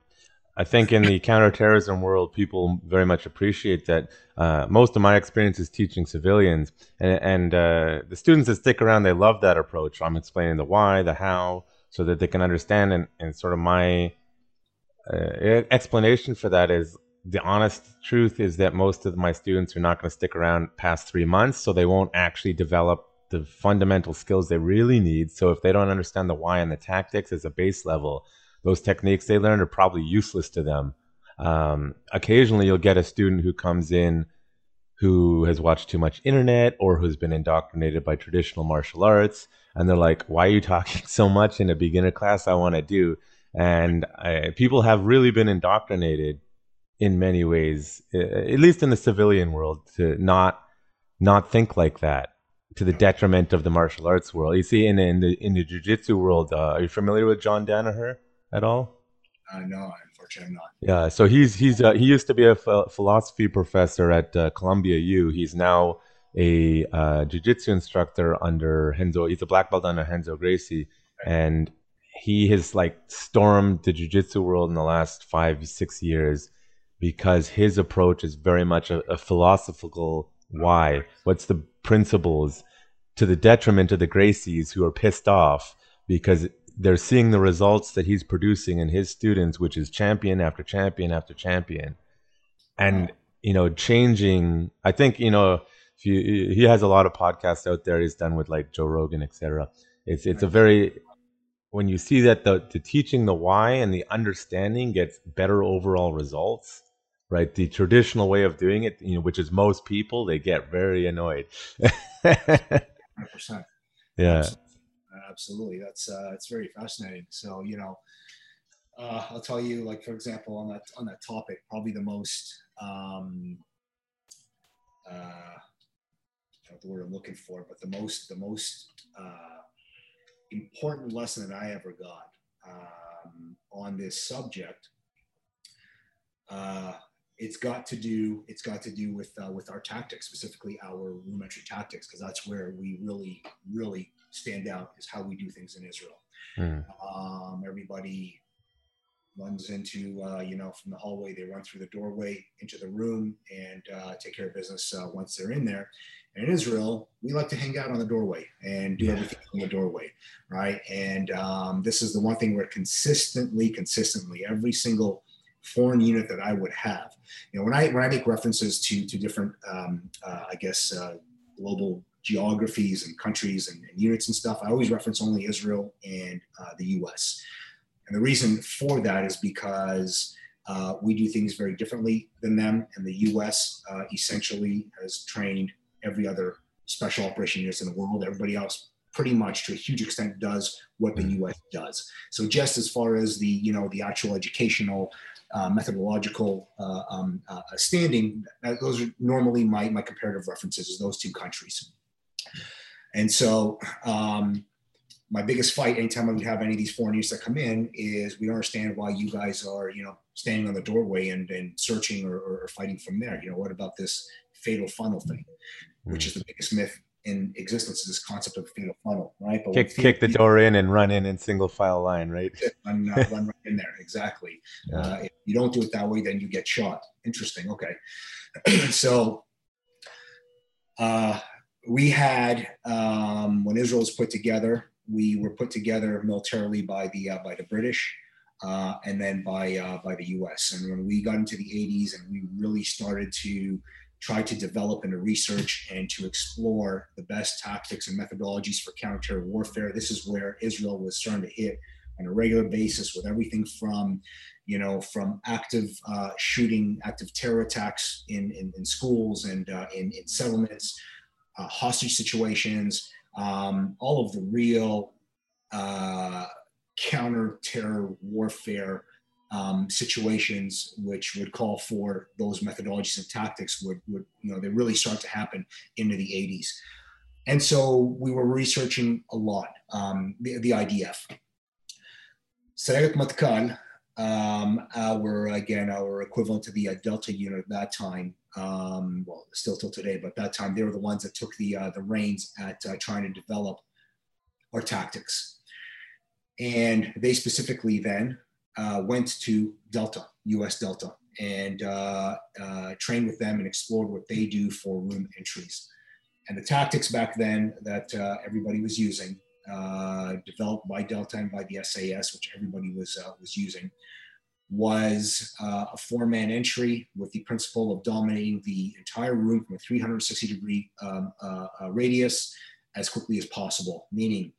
I think in the counterterrorism world, people very much appreciate that. Uh, most of my experience is teaching civilians, and, and uh, the students that stick around, they love that approach. I'm explaining the why, the how, so that they can understand. And, and sort of my uh, explanation for that is the honest truth is that most of my students are not going to stick around past three months, so they won't actually develop the fundamental skills they really need. So if they don't understand the why and the tactics as a base level, those techniques they learn are probably useless to them. Um, occasionally, you'll get a student who comes in who has watched too much internet or who's been indoctrinated by traditional martial arts, and they're like, "Why are you talking so much in a beginner class? I want to do." And I, people have really been indoctrinated in many ways, at least in the civilian world, to not not think like that to the detriment of the martial arts world. You see, in in the in the jiu-jitsu world, uh, are you familiar with John Danaher at all? Uh, no, unfortunately, I'm not. Yeah, so he's he's uh, he used to be a philosophy professor at uh, Columbia U. He's now a uh, jiu-jitsu instructor under Renzo. He's a black belt under Renzo Gracie, and he has like stormed the jiu-jitsu world in the last five six years because his approach is very much a, a philosophical why what's the principles to the detriment of the Gracies who are pissed off because they're seeing the results that he's producing in his students, which is champion after champion after champion. And, you know, changing, I think, you know, if you, he has a lot of podcasts out there he's done with like Joe Rogan, etc. It's, it's a very, when you see that the, the teaching the why and the understanding gets better overall results, right? The traditional way of doing it, you know, which is most people, they get very annoyed. 100%. Yeah. Absolutely. That's, uh, it's very fascinating. So, you know, uh, I'll tell you, like, for example, on that, on that topic, probably the most, um, uh, the word I'm looking for, but the most, the most, uh, important lesson that I ever got, um, on this subject, uh, it's got to do it's got to do with uh, with our tactics, specifically our rudimentary tactics, because that's where we really really stand out is how we do things in Israel. Mm. Um, everybody runs into uh, you know from the hallway they run through the doorway into the room and uh, take care of business uh, once they're in there and in israel we like to hang out on the doorway and do yeah. everything in the doorway right and um, this is the one thing where consistently consistently every single foreign unit that I would have. You know, when I when I make references to to different, um, uh, I guess, uh, global geographies and countries and, and, units and stuff, I always reference only Israel and uh, the U.S. And the reason for that is because uh, we do things very differently than them, and the U.S. Uh, essentially has trained every other special operation units in the world. Everybody else pretty much to a huge extent does what the US does. So just as far as the, you know, the actual educational uh, methodological uh, um, uh, standing, those are normally my, my comparative references is those two countries. And so um, my biggest fight anytime we have any of these foreign youths that come in is we don't understand why you guys are, you know, standing on the doorway and, and searching or, or fighting from there. You know, what about this fatal funnel thing, which is the biggest myth in existence, this concept of fatal funnel, right? But kick, kick the door in and run in in single file line, right? Run, uh, run right in there, exactly. Yeah. Uh, if you don't do it that way, then you get shot. Interesting. Okay. so uh, we had, um, when Israel was put together, we were put together militarily by the uh, by the British, uh, and then by uh, by the U.S. And when we got into the 80s, and we really started to try to develop and to research and to explore the best tactics and methodologies for counter warfare, this is where Israel was starting to hit on a regular basis with everything from you know, from active uh, shooting, active terror attacks in, in, in schools and uh, in, in settlements, uh, hostage situations, um, all of the real uh, counter terror warfare um, situations which would call for those methodologies and tactics would, would, you know, they really start to happen into the 80s. And so we were researching a lot, um, the, the IDF. Sayeret Matkal, um, our, again, our equivalent to the uh, Delta unit at that time, um, well, still till today, but that time they were the ones that took the uh, the reins at uh, trying to develop our tactics. And they specifically then uh, went to Delta, US Delta, and uh, uh, trained with them and explored what they do for room entries. And the tactics back then that uh, everybody was using, developed by Delta and by the SAS, which everybody was was using, was uh, a four man entry with the principle of dominating the entire room from a 360 degree um, uh, uh, radius as quickly as possible, meaning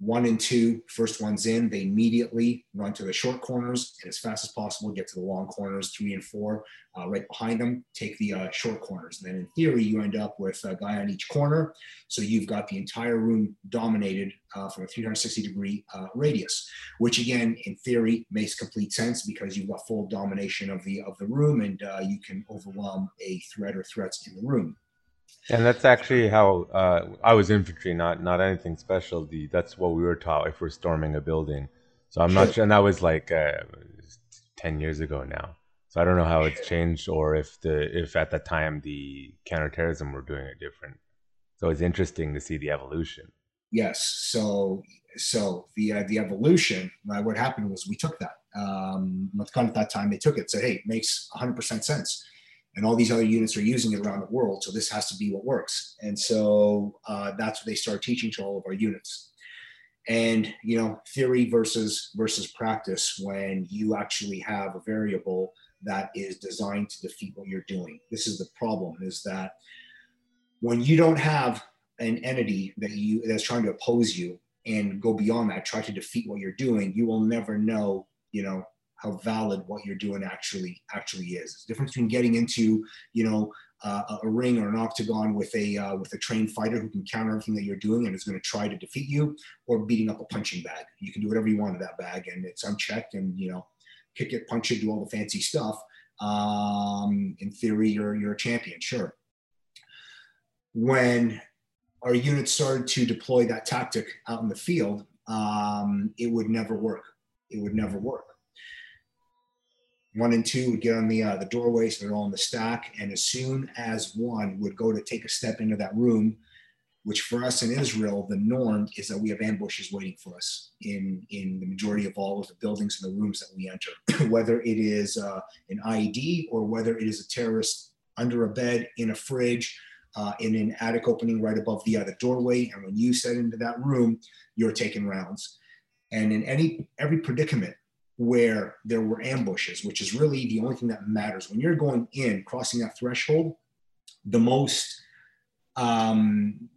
one and two, first one's in, they immediately run to the short corners and as fast as possible get to the long corners, three and four, uh, right behind them, take the uh, short corners. And then in theory, you end up with a guy on each corner. So you've got the entire room dominated uh, from a 360 degree uh, radius, which again, in theory, makes complete sense because you've got full domination of the, of the room and uh, you can overwhelm a threat or threats in the room. And that's actually how uh, I was infantry, not not anything special. The that's what we were taught if we're storming a building. So I'm not sure, and that was like uh, ten years ago now. So I don't know how it's changed, or if the if at the time the counterterrorism were doing it different. So it's interesting to see the evolution. Yes. So so the uh, the evolution. Uh, what happened was we took that. Um, at that time they took it. Said, hey, it makes 100 percent sense and all these other units are using it around the world. So this has to be what works. And so uh, that's what they start teaching to all of our units. And you know, theory versus versus practice when you actually have a variable that is designed to defeat what you're doing. This is the problem: is that when you don't have an entity that you that's trying to oppose you and go beyond that, try to defeat what you're doing, you will never know, you know, how valid what you're doing actually actually is. There's a difference between getting into you know uh, a ring or an octagon with a uh, with a trained fighter who can counter everything that you're doing and is going to try to defeat you, or beating up a punching bag. You can do whatever you want in that bag, and it's unchecked, and you know, kick it, punch it, do all the fancy stuff. Um, in theory, you're you're a champion, sure. When our units started to deploy that tactic out in the field, um, it would never work. It would never work one and two would get on the uh, the doorway, so they're all in the stack. And as soon as one would go to take a step into that room, which for us in Israel, the norm is that we have ambushes waiting for us in in the majority of all of the buildings and the rooms that we enter, whether it is uh, an IED or whether it is a terrorist under a bed, in a fridge, uh, in an attic opening right above the other doorway. And when you set into that room, you're taking rounds. And in any every predicament where there were ambushes, which is really the only thing that matters. When you're going in, crossing that threshold, the most um,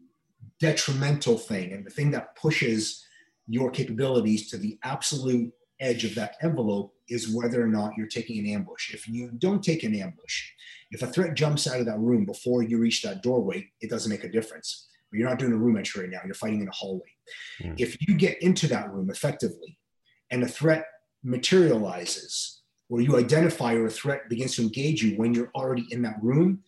detrimental thing and the thing that pushes your capabilities to the absolute edge of that envelope is whether or not you're taking an ambush. If you don't take an ambush, if a threat jumps out of that room before you reach that doorway, it doesn't make a difference. But you're not doing a room entry right now, you're fighting in a hallway. Mm. If you get into that room effectively and the threat materializes, where you identify or a threat begins to engage you when you're already in that room,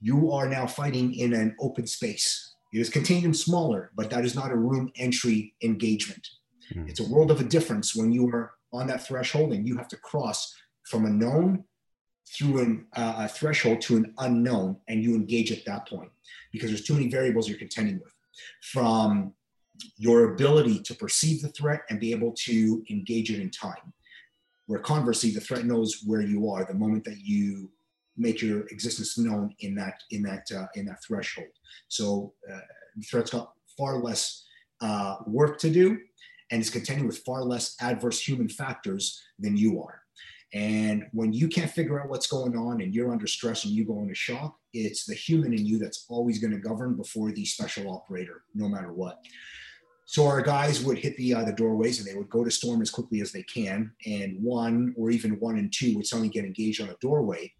you are now fighting in an open space. It is contained in smaller, but that is not a room entry engagement. Hmm. It's a world of a difference when you are on that threshold and you have to cross from a known through an, uh, a threshold to an unknown and you engage at that point because there's too many variables you're contending with from your ability to perceive the threat and be able to engage it in time where conversely the threat knows where you are the moment that you make your existence known in that in that uh, in that threshold so uh, the threat's got far less uh, work to do and is contending with far less adverse human factors than you are and when you can't figure out what's going on and you're under stress and you go into shock, it's the human in you that's always going to govern before the special operator, no matter what. So our guys would hit the uh, the doorways and they would go to storm as quickly as they can. And one or even one and two would suddenly get engaged on a doorway.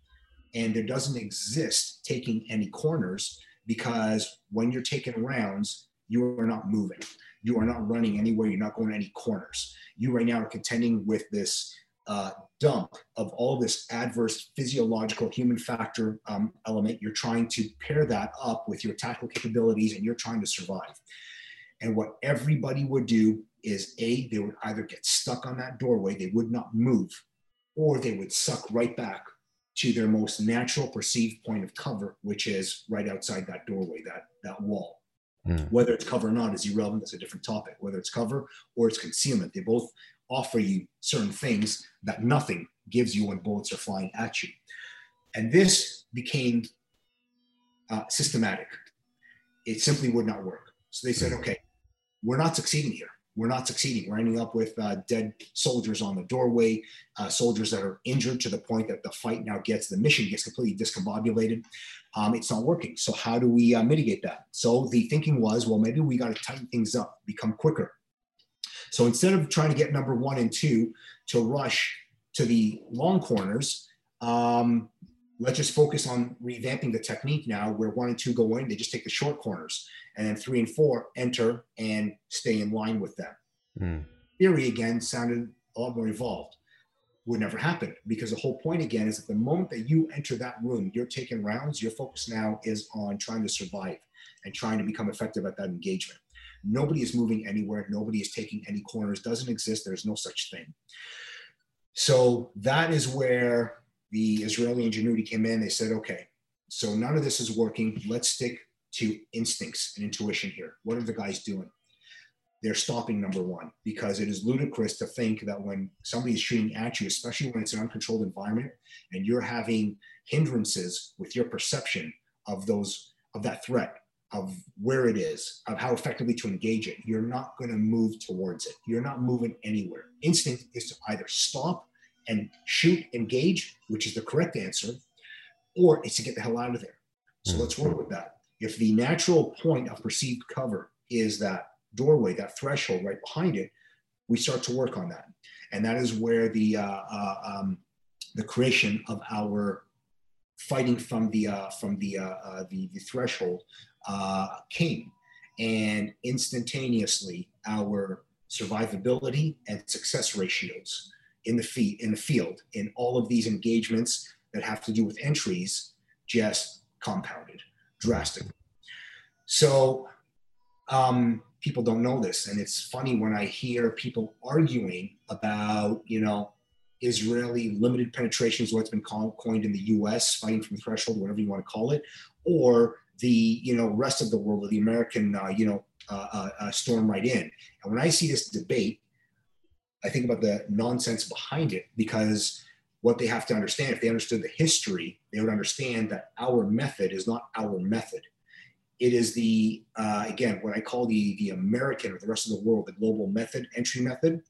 And there doesn't exist taking any corners because when you're taking rounds, you are not moving. You are not running anywhere. You're not going any corners. You right now are contending with this uh, dump of all this adverse physiological human factor um, element. You're trying to pair that up with your tactical capabilities and you're trying to survive. And what everybody would do is A, they would either get stuck on that doorway, they would not move, or they would suck right back to their most natural perceived point of cover, which is right outside that doorway, that, that wall. Mm. Whether it's cover or not is irrelevant. That's a different topic. Whether it's cover or it's concealment, they both offer you certain things that nothing gives you when bullets are flying at you. And this became uh, systematic. It simply would not work. So they said, okay, we're not succeeding here. We're not succeeding. We're ending up with uh, dead soldiers on the doorway, uh, soldiers that are injured to the point that the fight now gets, the mission gets completely discombobulated. Um, it's not working. So, how do we uh, mitigate that? So, the thinking was, well, maybe we got to tighten things up, become quicker, so instead of trying to get number one and two to rush to the long corners, um, let's just focus on revamping the technique now where one and two go in, they just take the short corners. And then three and four enter and stay in line with them. Mm. Theory again sounded a lot more evolved. Would never happen because the whole point again is that the moment that you enter that room, you're taking rounds, your focus now is on trying to survive and trying to become effective at that engagement. Nobody is moving anywhere. Nobody is taking any corners. Doesn't exist. There's no such thing. So that is where the Israeli ingenuity came in. They said, okay, so none of this is working. Let's stick to instincts and intuition here. What are the guys doing? They're stopping number one because it is ludicrous to think that when somebody is shooting at you, especially when it's an uncontrolled environment and you're having hindrances with your perception of those of that threat of where it is, of how effectively to engage it, you're not going to move towards it. You're not moving anywhere. Instinct is to either stop and shoot, engage, which is the correct answer, or it's to get the hell out of there. So mm. let's work with that. If the natural point of perceived cover is that doorway, that threshold right behind it, we start to work on that, and that is where the uh, uh, um, the creation of our fighting from the uh, from the, uh, uh, the the threshold uh, came, and instantaneously our survivability and success ratios in the feet in the field in all of these engagements that have to do with entries just compounded drastically. So um, people don't know this, and it's funny when I hear people arguing about you know Israeli limited penetration is what's been coined in the U.S. fighting from threshold, whatever you want to call it, or the you know rest of the world, or the American uh, you know uh, uh, uh, storm right in. And when I see this debate, I think about the nonsense behind it because what they have to understand, if they understood the history, they would understand that our method is not our method. It is the uh, again what I call the the American or the rest of the world, the global method, entry method,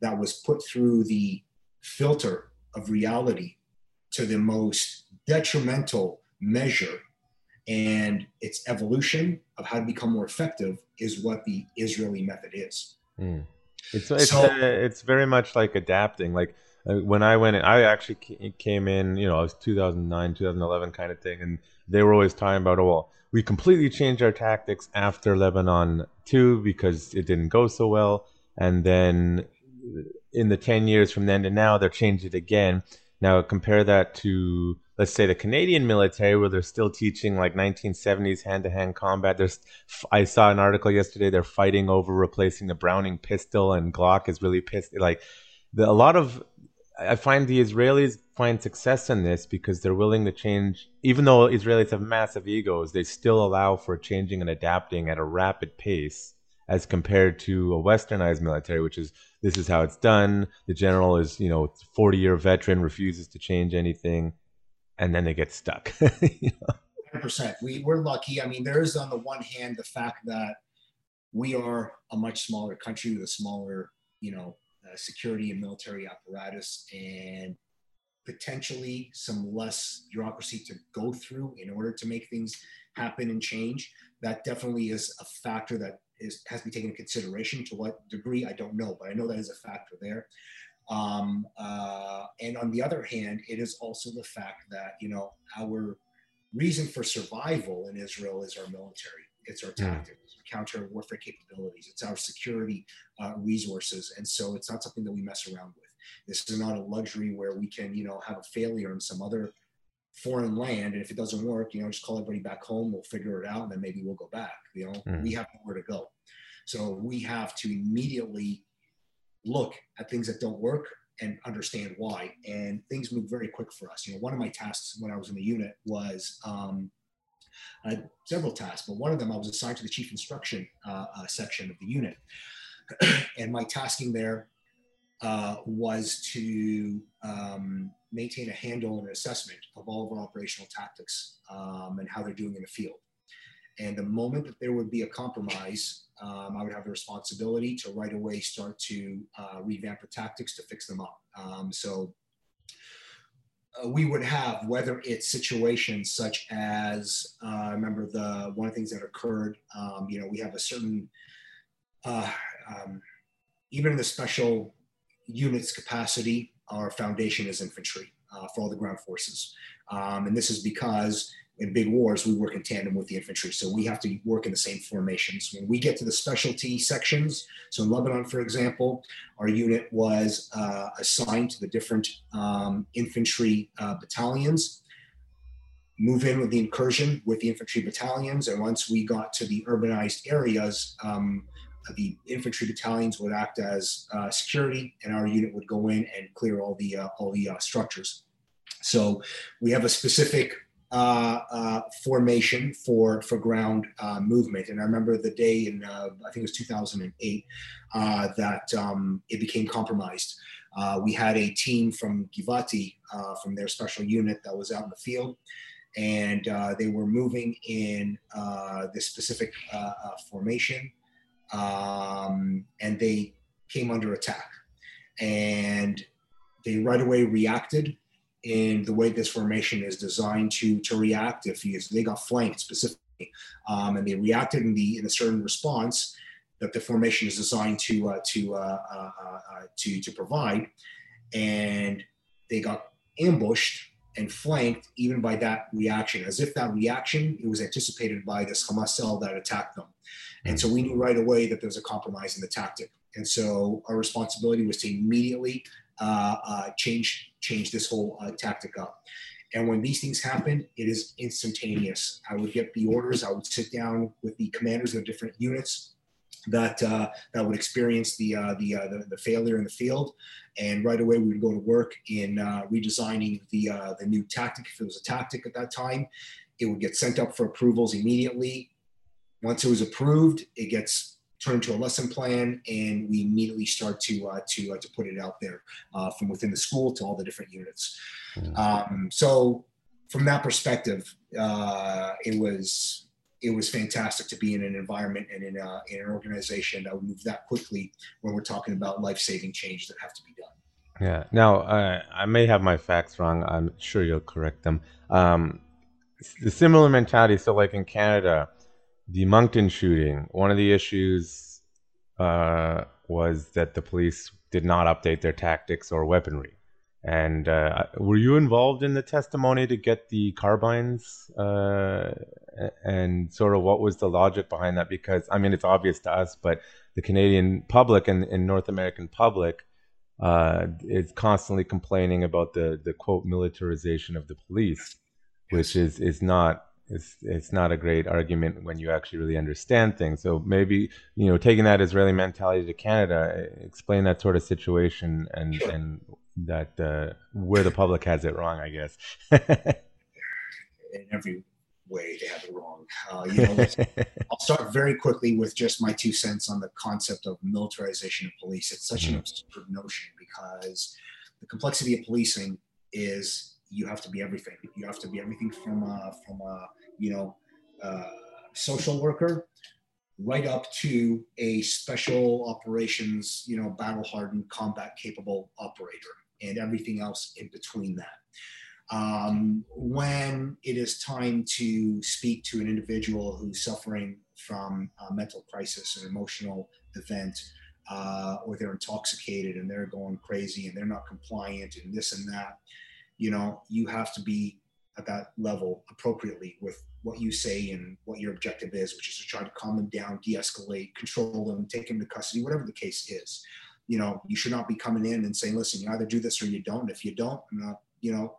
that was put through the filter of reality to the most detrimental measure and its evolution of how to become more effective is what the Israeli method is. Mm. It's it's So- uh, it's very much like adapting. Like Uh, when I went, in, I actually came in. You know, it was 2009, 2011 kind of thing, and they were always talking about, oh well, we completely changed our tactics after Lebanon two because it didn't go so well, and then in the 10 years from then to now, they're changed it again. Now compare that to let's say the Canadian military, where they're still teaching like 1970s hand-to-hand combat. There's, I saw an article yesterday. They're fighting over replacing the Browning pistol, and Glock is really pissed. Like the, a lot of, I find the Israelis find success in this because they're willing to change. Even though Israelis have massive egos, they still allow for changing and adapting at a rapid pace as compared to a westernized military, which is this is how it's done. The general is, you know, 40 year veteran, refuses to change anything and then they get stuck. you know? 100%. We, we're lucky. I mean, there is on the one hand the fact that we are a much smaller country with a smaller, you know, security and military apparatus and potentially some less bureaucracy to go through in order to make things happen and change. That definitely is a factor that is has to be taken into consideration. To what degree, I don't know, but I know that is a factor there. Um, uh, and on the other hand, it is also the fact that, you know, our reason for survival in Israel is our military. It's our hmm. tactics, counter warfare capabilities. It's our security uh, resources. And so it's not something that we mess around with. This is not a luxury where we can, you know, have a failure in some other foreign land. And if it doesn't work, you know, just call everybody back home. We'll figure it out and then maybe we'll go back. You know, mm. we have nowhere to go. So we have to immediately look at things that don't work and understand why. And things move very quick for us. You know, one of my tasks when I was in the unit was um, I had several tasks, but one of them I was assigned to the chief instruction uh, uh, section of the unit. and my tasking there uh, was to um, maintain a handle and an assessment of all of our operational tactics um, and how they're doing in the field. And the moment that there would be a compromise, um, I would have the responsibility to right away start to uh, revamp the tactics to fix them up. Um, so uh, we would have whether it's situations such as uh, I remember the one of the things that occurred. Um, you know, we have a certain uh, um, even in the special units capacity, our foundation is infantry uh, for all the ground forces, um, and this is because in big wars, we work in tandem with the infantry. So we have to work in the same formations. When we get to the specialty sections, so in Lebanon, for example, our unit was uh, assigned to the different um, infantry uh, battalions, move in with the incursion with the infantry battalions. And once we got to the urbanized areas, um, the infantry battalions would act as uh, security, and our unit would go in and clear all the uh, all the uh, structures. So we have a specific uh, uh, formation for for ground uh, movement. And I remember the day in uh, I think it was 2008 uh, that um, it became compromised. Uh, we had a team from Givati from their special unit that was out in the field, and they were moving in this specific formation, um, and they came under attack, and they right away reacted in the way this formation is designed to to react if they got flanked specifically um, and they reacted in the in a certain response that the formation is designed to uh, to uh, uh, uh, to to provide. And they got ambushed and flanked even by that reaction as if that reaction it was anticipated by this Hamas cell that attacked them. And so we knew right away that there was a compromise in the tactic. And so our responsibility was to immediately uh, uh, change change this whole uh, tactic up. And when these things happen, it is instantaneous. I would get the orders. I would sit down with the commanders of different units that uh, that would experience the, uh, the, uh, the, the failure in the field, and right away we would go to work in redesigning the the new tactic. If it was a tactic at that time, it would get sent up for approvals immediately. Once it was approved, it gets turn to a lesson plan, and we immediately start to uh, to uh, to put it out there uh, from within the school to all the different units. Um, so from that perspective, uh, it was it was fantastic to be in an environment and in, a, in an organization that would move that quickly when we're talking about life saving changes that have to be done. Yeah. Now, uh, I may have my facts wrong. I'm sure you'll correct them. Um, the similar mentality. So, like in Canada, the Moncton shooting, one of the issues uh, was that the police did not update their tactics or weaponry. And uh, were you involved in the testimony to get the carbines? Uh, and sort of what was the logic behind that? Because, I mean, it's obvious to us, but the Canadian public and, and North American public uh, is constantly complaining about the the quote militarization of the police, which is is not it's it's not a great argument when you actually really understand things. So maybe you know taking that Israeli mentality to Canada, explain that sort of situation and sure. and that uh, where the public has it wrong, I guess. In every way, they have it wrong. Uh, you know, I'll start very quickly with just my two cents on the concept of militarization of police. It's such mm-hmm. an absurd notion because the complexity of policing is you have to be everything. You have to be everything from a, from a you know uh, social worker right up to a special operations you know battle hardened combat capable operator and everything else in between that. Um, when it is time to speak to an individual who's suffering from a mental crisis, an emotional event, uh, or they're intoxicated and they're going crazy and they're not compliant and this and that, you know you have to be at that level appropriately with what you say and what your objective is which is to try to calm them down de-escalate control them take them to custody whatever the case is. You know you should not be coming in and saying listen you either do this or you don't. If you don't i'm not you know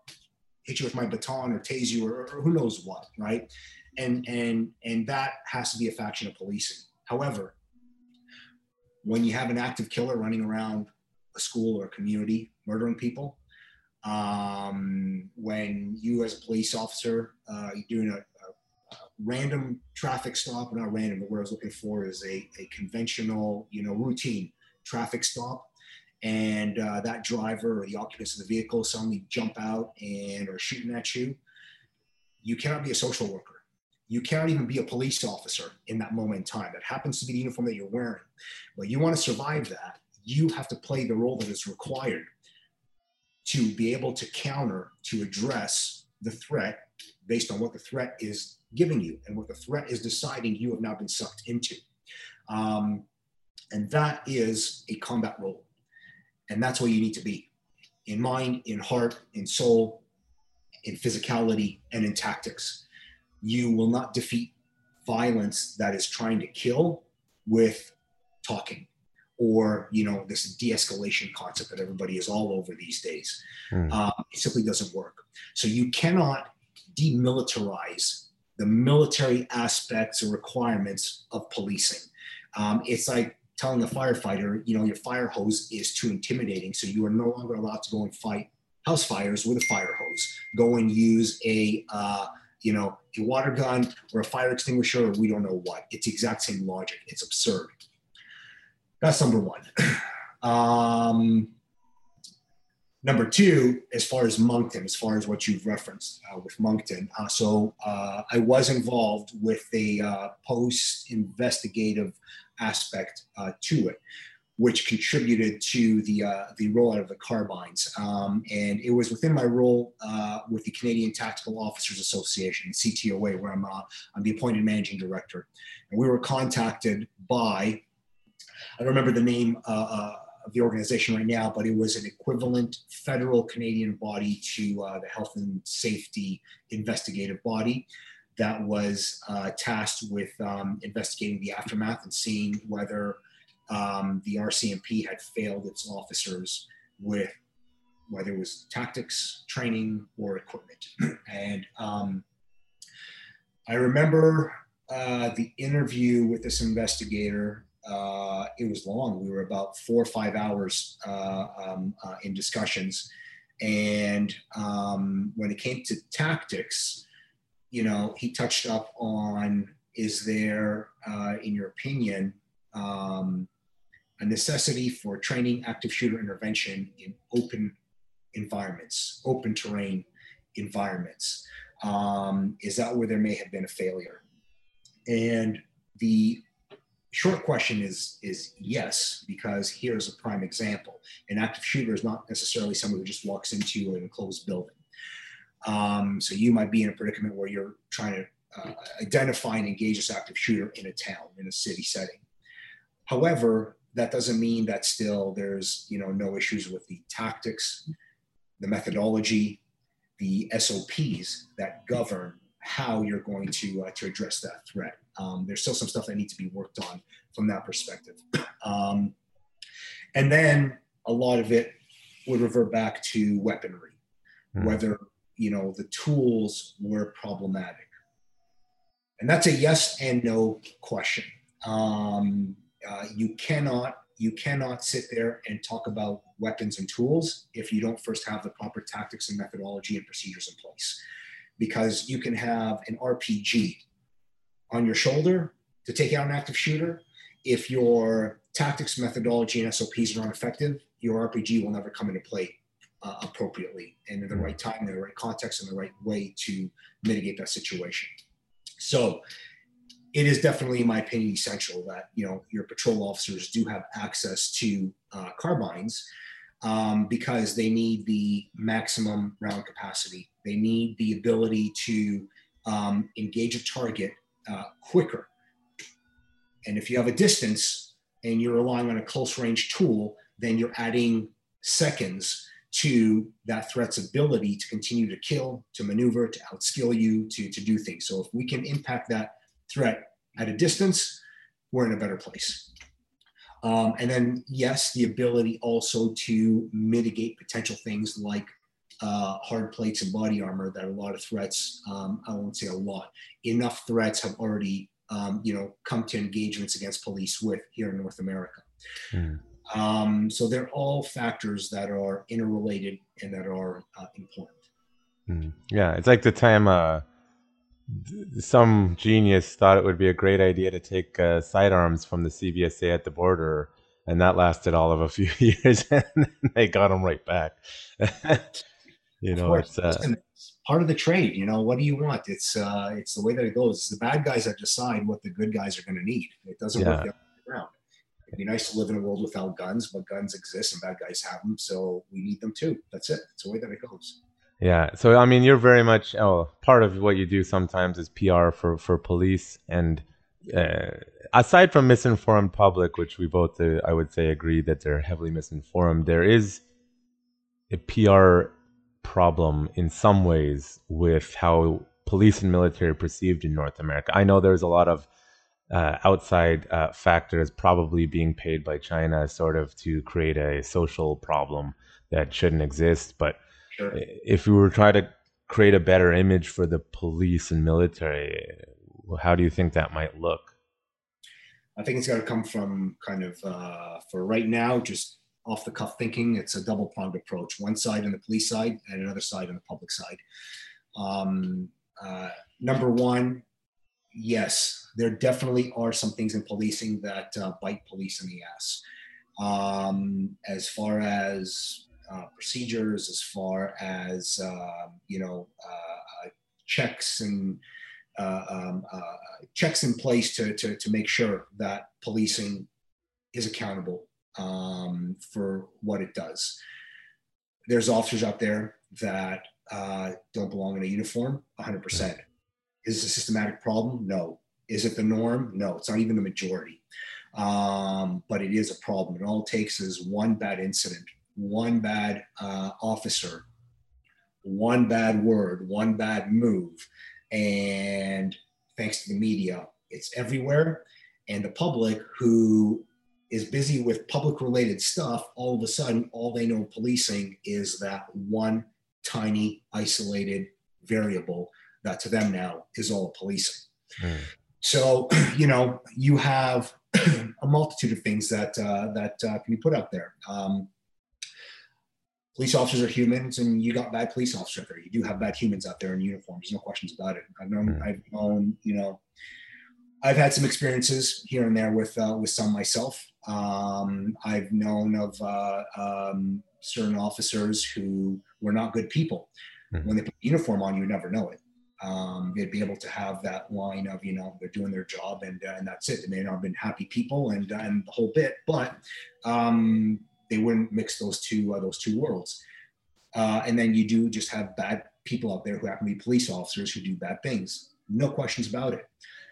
hit you with my baton or tase you or, or who knows what right? And and and that has to be a faction of policing. However when you have an active killer running around a school or a community murdering people um, when you, as a police officer, uh, you're doing a, a, a, random traffic stop, not random, but what I was looking for is a, a conventional, you know, routine traffic stop. And uh, that driver or the occupants of the vehicle suddenly jump out and are shooting at you. You cannot be a social worker. You cannot even be a police officer in that moment in time. That happens to be the uniform that you're wearing. But you want to survive that, you have to play the role that is required to be able to counter, to address the threat based on what the threat is giving you and what the threat is deciding you have now been sucked into. Um, and that is a combat role. And that's where you need to be in mind, in heart, in soul, in physicality, and in tactics. You will not defeat violence that is trying to kill with talking or you know this de-escalation concept that everybody is all over these days. Mm. uh, it simply doesn't work. So you cannot demilitarize the military aspects or requirements of policing. Um, it's like telling a firefighter you know your fire hose is too intimidating so you are no longer allowed to go and fight house fires with a fire hose. Go and use a uh, you know a water gun or a fire extinguisher or we don't know what. It's the exact same logic. It's absurd that's number one. Um, number two, as far as Moncton, as far as what you've referenced uh, with Moncton, uh, so uh, I was involved with a uh, post-investigative aspect uh, to it, which contributed to the uh, the rollout of the carbines, um, and it was within my role with the Canadian Tactical Officers Association, CTOA, where I'm I'm the appointed managing director, and we were contacted by I don't remember the name uh, uh, of the organization right now, but it was an equivalent federal Canadian body to uh, the Health and Safety Investigative Body that was uh, tasked with um, investigating the aftermath and seeing whether um, the RCMP had failed its officers with whether it was tactics, training, or equipment. and um, I remember uh, the interview with this investigator uh, it was long. We were about four or five hours uh, um, uh, in discussions. And um, when it came to tactics, you know, he touched up on is there, uh, in your opinion, um, a necessity for training active shooter intervention in open environments, open terrain environments? Um, is that where there may have been a failure? And the short question is is yes because here's a prime example. An active shooter is not necessarily someone who just walks into an enclosed building. Um, so you might be in a predicament where you're trying to uh, identify and engage this active shooter in a town in a city setting. However that doesn't mean that still there's you know no issues with the tactics the methodology the sops that govern how you're going to uh, to address that threat um, there's still some stuff that needs to be worked on from that perspective. Um, and then a lot of it would revert back to weaponry, Hmm. whether you know the tools were problematic, and that's a yes and no question. Um, uh, you cannot you cannot sit there and talk about weapons and tools if you don't first have the proper tactics and methodology and procedures in place, because you can have an RPG on your shoulder to take out an active shooter. If your tactics, methodology, and SOPs are not effective, your RPG will never come into play uh, appropriately and in the right time, in the right context, in the right way to mitigate that situation. So, it is definitely, in my opinion, essential that you know your patrol officers do have access to uh, carbines um, because they need the maximum round capacity. They need the ability to um, engage a target uh, quicker. And if you have a distance and you're relying on a close range tool, then you're adding seconds to that threat's ability to continue to kill, to maneuver, to outskill you, to, to do things. So if we can impact that threat at a distance, we're in a better place. Um, and then, yes, the ability also to mitigate potential things like uh, hard plates and body armor that a lot of threats, um, I won't say a lot, enough threats have already, um, you know, come to engagements against police with here in North America. Hmm. Um, so they're all factors that are interrelated and that are uh, important. Mm. Yeah, it's like the time uh, some genius thought it would be a great idea to take uh, sidearms from the CBSA at the border, and that lasted all of a few years, and then they got them right back. you know, it's uh, it's part of the trade. You know, what do you want? It's uh, it's the way that it goes. It's the bad guys that decide what the good guys are going to need. It doesn't work the other way around. It'd be nice to live in a world without guns, but guns exist and bad guys have them, so we need them too. That's it. It's the way that it goes. Yeah. So I mean, you're very much oh, part of what you do sometimes is PR for for police, and uh, aside from misinformed public, which we both uh, I would say agree that they're heavily misinformed, there is a PR problem in some ways with how police and military are perceived in North America. I know there's a lot of uh, outside uh, factors probably being paid by China sort of to create a social problem that shouldn't exist, but Sure. if we were trying to create a better image for the police and military, how do you think that might look? I think it's got to come from kind of uh, for right now, just off the cuff thinking. It's a double pronged approach. One side on the police side, and another side on the public side. Um, uh, number one, yes, there definitely are some things in policing that uh, bite police in the ass. Um, as far as uh, procedures, as far as uh, you know, uh, uh, checks and uh, um, checks in place to, to, to make sure that policing is accountable um, for what it does. There's officers out there that uh, don't belong in a uniform 100%. Is a systematic problem? No. Is it the norm? No, it's not even the majority. Um, but it is a problem. And all it takes is one bad incident, one bad uh, officer, one bad word, one bad move. And thanks to the media, it's everywhere. And the public who is busy with public related stuff, all of a sudden, all they know policing is that one tiny isolated variable that to them now is all policing. Hmm. So, you know, you have a multitude of things that uh, that uh, can be put out there. Um, police officers are humans, and you got bad police officers out there. You do have bad humans out there in uniforms. No questions about it. I've known, Hmm. I've known, you know, I've had some experiences here and there with uh, with some myself. Um, I've known of uh, um, certain officers who were not good people. Mhm. When they put uniform on, you never know it. Um, they'd be able to have that line of, you know, they're doing their job and uh, and that's it. They may not have been happy people and uh, and the whole bit, but um, they wouldn't mix those two uh, those two worlds. Uh, and then you do just have bad people out there who happen to be police officers who do bad things. No questions about it.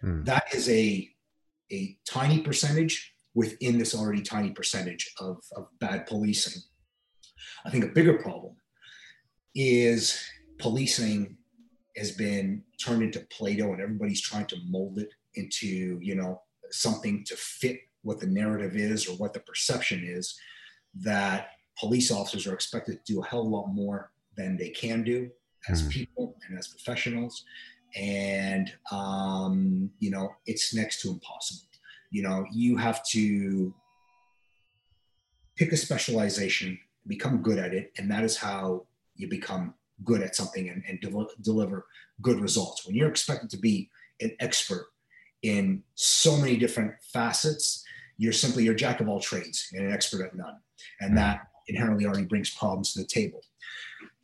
Hmm. That is a a tiny percentage within this already tiny percentage of, of bad policing. I think a bigger problem is policing has been turned into Play-Doh and everybody's trying to mold it into, you know, something to fit what the narrative is or what the perception is that police officers are expected to do a hell of a lot more than they can do as Mm. people and as professionals. And, um, you know, it's next to impossible. You know, you have to pick a specialization, become good at it, and that is how you become good at something and, and del- deliver good results. When you're expected to be an expert in so many different facets, you're simply you're jack of all trades and an expert at none. And that inherently already brings problems to the table.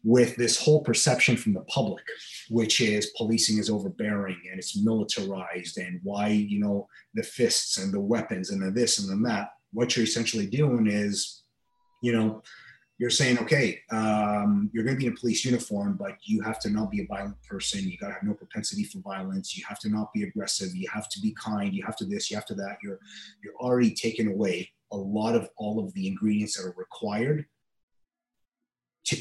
With this whole perception from the public, which is policing is overbearing and it's militarized, and why, you know, the fists and the weapons and the this and the that, what you're essentially doing is, you know, you're saying, okay, um, you're going to be in a police uniform, but you have to not be a violent person. You got to have no propensity for violence. You have to not be aggressive. You have to be kind. You have to this. You have to that. You're you're already taking away a lot of all of the ingredients that are required to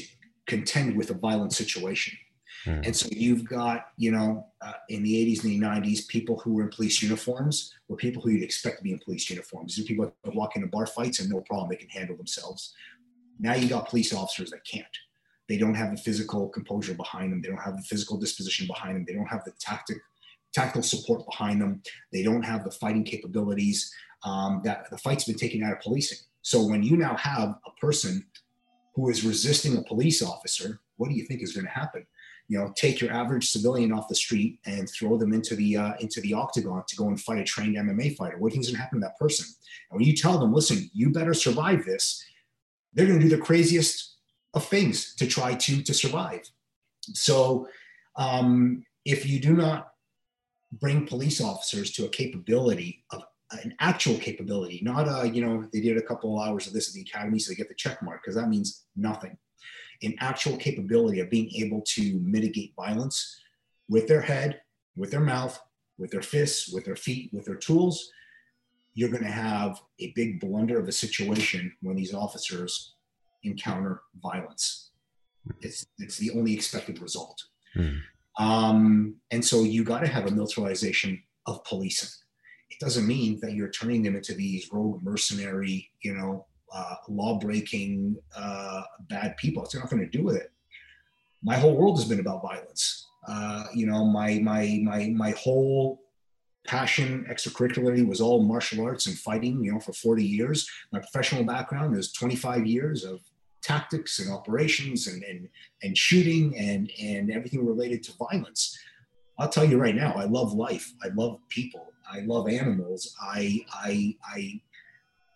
contend with a violent situation. Mm. And so you've got, you know, uh, in the 80s and the 90s, people who were in police uniforms were people who you'd expect to be in police uniforms. These are people that walk into bar fights and no problem, they can handle themselves. Now you got police officers that can't. They don't have the physical composure behind them. They don't have the physical disposition behind them. They don't have the tactic, tactical support behind them. They don't have the fighting capabilities. Um, that the fight's been taken out of policing. So when you now have a person who is resisting a police officer, what do you think is going to happen? You know, take your average civilian off the street and throw them into the uh, into the octagon to go and fight a trained MMA fighter. What you going to happen to that person? And when you tell them, listen, you better survive this, they're going to do the craziest of things to try to to survive. So, um, if you do not bring police officers to a capability of an actual capability, not a you know they did a couple of hours of this at the academy so they get the check mark because that means nothing. An actual capability of being able to mitigate violence with their head, with their mouth, with their fists, with their feet, with their tools, you're going to have a big blunder of a situation when these officers encounter violence. It's it's the only expected result. Mm. Um, and so you got to have a militarization of policing. It doesn't mean that you're turning them into these rogue mercenary, you know, uh, law-breaking uh, bad people. It's nothing to do with it. My whole world has been about violence. Uh, you know, my my my my whole passion extracurricularly was all martial arts and fighting. You know, for 40 years. My professional background is 25 years of tactics and operations and and, and shooting and and everything related to violence. I'll tell you right now, I love life. I love people. I love animals. I I I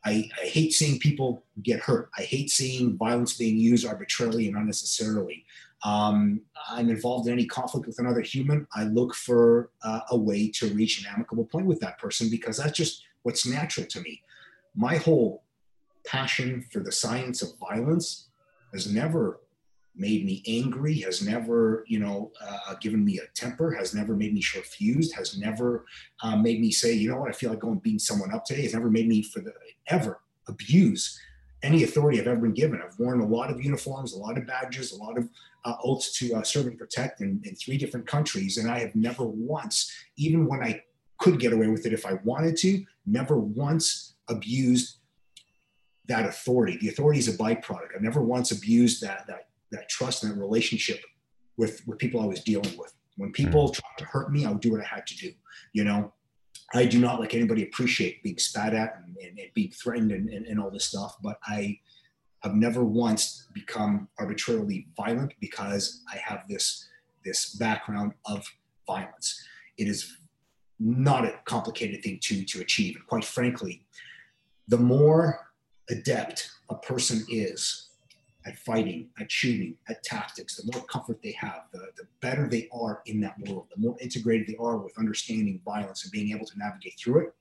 I, I, hate seeing people get hurt. I hate seeing violence being used arbitrarily and unnecessarily. Um, I'm involved in any conflict with another human. I look for uh, a way to reach an amicable point with that person because that's just what's natural to me. My whole passion for the science of violence has never made me angry, has never, you know, uh, given me a temper, has never made me short fused, has never uh, made me say, you know what, I feel like going beating someone up today, has never made me for the ever abuse any authority I've ever been given. I've worn a lot of uniforms, a lot of badges, a lot of uh, oaths to uh, serve and protect in, in three different countries, and I have never once, even when I could get away with it if I wanted to, never once abused that authority. The authority is a byproduct. I've never once abused that that that trust and that relationship with with people I was dealing with. When people mm. tried to hurt me, I would do what I had to do. You know, I do not like anybody appreciate being spat at and, and, and being threatened and, and, and all this stuff, but I have never once become arbitrarily violent because I have this this background of violence. It is not a complicated thing to to achieve, and quite frankly, the more adept a person is at fighting, at shooting, at tactics, the more comfort they have, the, the better they are in that world, the more integrated they are with understanding violence and being able to navigate through it,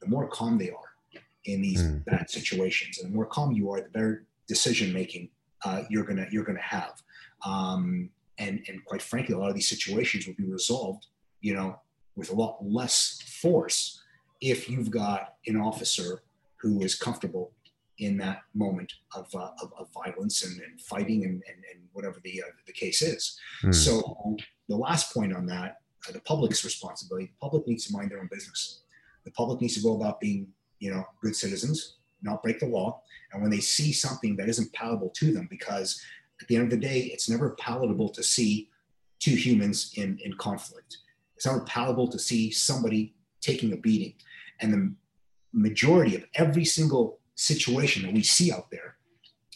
the more calm they are in these mm. bad situations. And the more calm you are, the better decision making uh, you're gonna you're gonna have. Um, and and quite frankly, a lot of these situations will be resolved, you know, with a lot less force if you've got an officer who is comfortable in that moment of, uh, of, of, violence and, and fighting and, and, and, whatever the, uh, the case is. Mm. So the last point on that, uh, the public's responsibility, the public needs to mind their own business. The public needs to go about being, you know, good citizens. not break the law, and when they see something that isn't palatable to them, because at the end of the day, it's never palatable to see two humans in, in conflict. It's never palatable to see somebody taking a beating. And the majority of every single situation that we see out there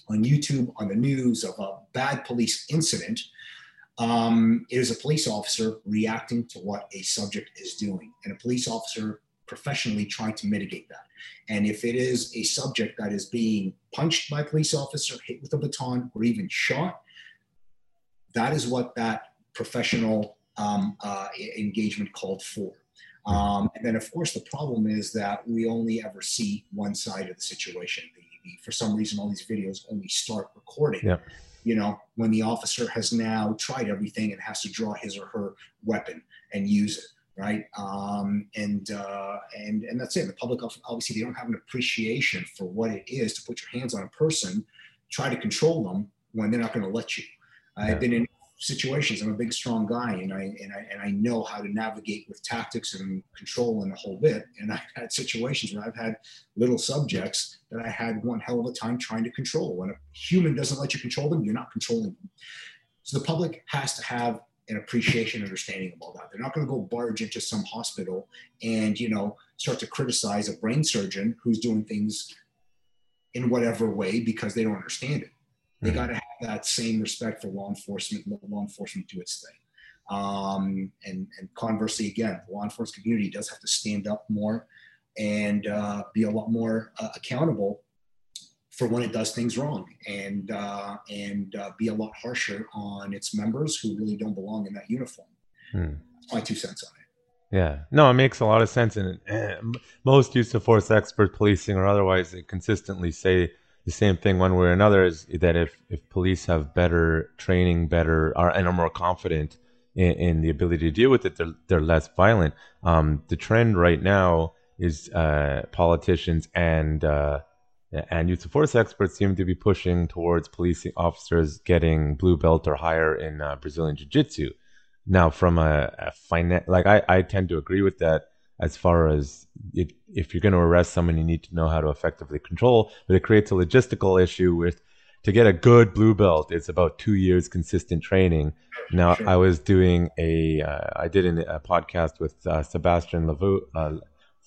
on YouTube, on the news of a bad police incident, um, is a police officer reacting to what a subject is doing, and a police officer professionally trying to mitigate that. And if it is a subject that is being punched by a police officer, hit with a baton, or even shot, that is what that professional um, uh, engagement called for. Um, and then, of course, the problem is that we only ever see one side of the situation. The, the, for some reason, all these videos only start recording. Yeah. You know, when the officer has now tried everything and has to draw his or her weapon and use it, right? Um, and uh, and and that's it. The public obviously they don't have an appreciation for what it is to put your hands on a person, try to control them when they're not going to let you. I've been in situations. I'm a big, strong guy, and I and I and I know how to navigate with tactics and control and the whole bit. And I've had situations where I've had little subjects that I had one hell of a time trying to control. When a human doesn't let you control them, you're not controlling them. So the public has to have an appreciation, understanding of all that. They're not going to go barge into some hospital and you know start to criticize a brain surgeon who's doing things in whatever way because they don't understand it. They mm-hmm. got to have that same respect for law enforcement. Let law enforcement do its thing. Um, and, and conversely, again, the law enforcement community does have to stand up more and uh, be a lot more uh, accountable for when it does things wrong and uh, and uh, be a lot harsher on its members who really don't belong in that uniform. Hmm. That's my two cents on it. Yeah, no, it makes a lot of sense, and most use of force expert policing or otherwise they consistently say the same thing one way or another is that if, if police have better training, better are, and are more confident in, in, the ability to deal with it, they're, they're less violent. Um, the trend right now is uh, politicians and uh, and use of force experts seem to be pushing towards police officers getting blue belt or higher in uh, Brazilian Jiu Jitsu. Now, from a, a like I, I tend to agree with that as far as it, if you're going to arrest someone, you need to know how to effectively control. But it creates a logistical issue with to get a good blue belt. It's about two years consistent training. Now, sure. I was doing a, uh, I did an, a podcast with uh, Sebastian Lavoie, uh,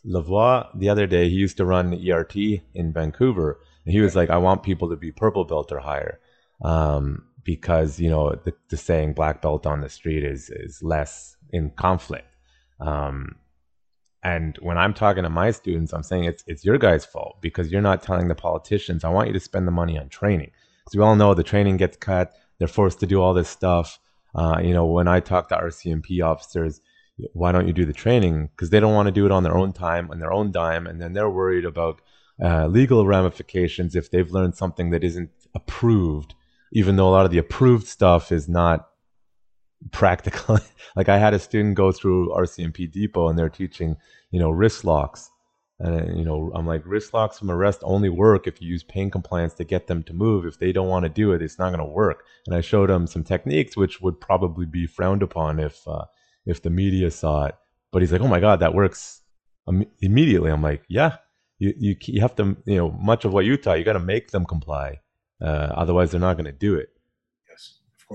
Lavoie the other day. He used to run ERT in Vancouver, and he was like, "I want people to be purple belt or higher." Um, because you know the, the saying black belt on the street is is less in conflict um, and when I'm talking to my students, I'm saying it's it's your guys' fault because you're not telling the politicians. I want you to spend the money on training because we all know the training gets cut. They're forced to do all this stuff. Uh, you know, when I talk to RCMP officers, why don't you do the training? Because they don't want to do it on their own time, on their own dime, and then they're worried about uh, legal ramifications if they've learned something that isn't approved. Even though a lot of the approved stuff is not practical. like I had a student go through RCMP Depot and they're teaching, you know, wrist locks. And you know, I'm like, wrist locks from arrest only work if you use pain compliance to get them to move. If they don't want to do it, it's not going to work. And I showed him some techniques which would probably be frowned upon if uh, if the media saw it. But he's like, oh my god, that works immediately. I'm like, yeah, you you you have to, you know, much of what you taught, you got to make them comply. Uh, otherwise, they're not going to do it.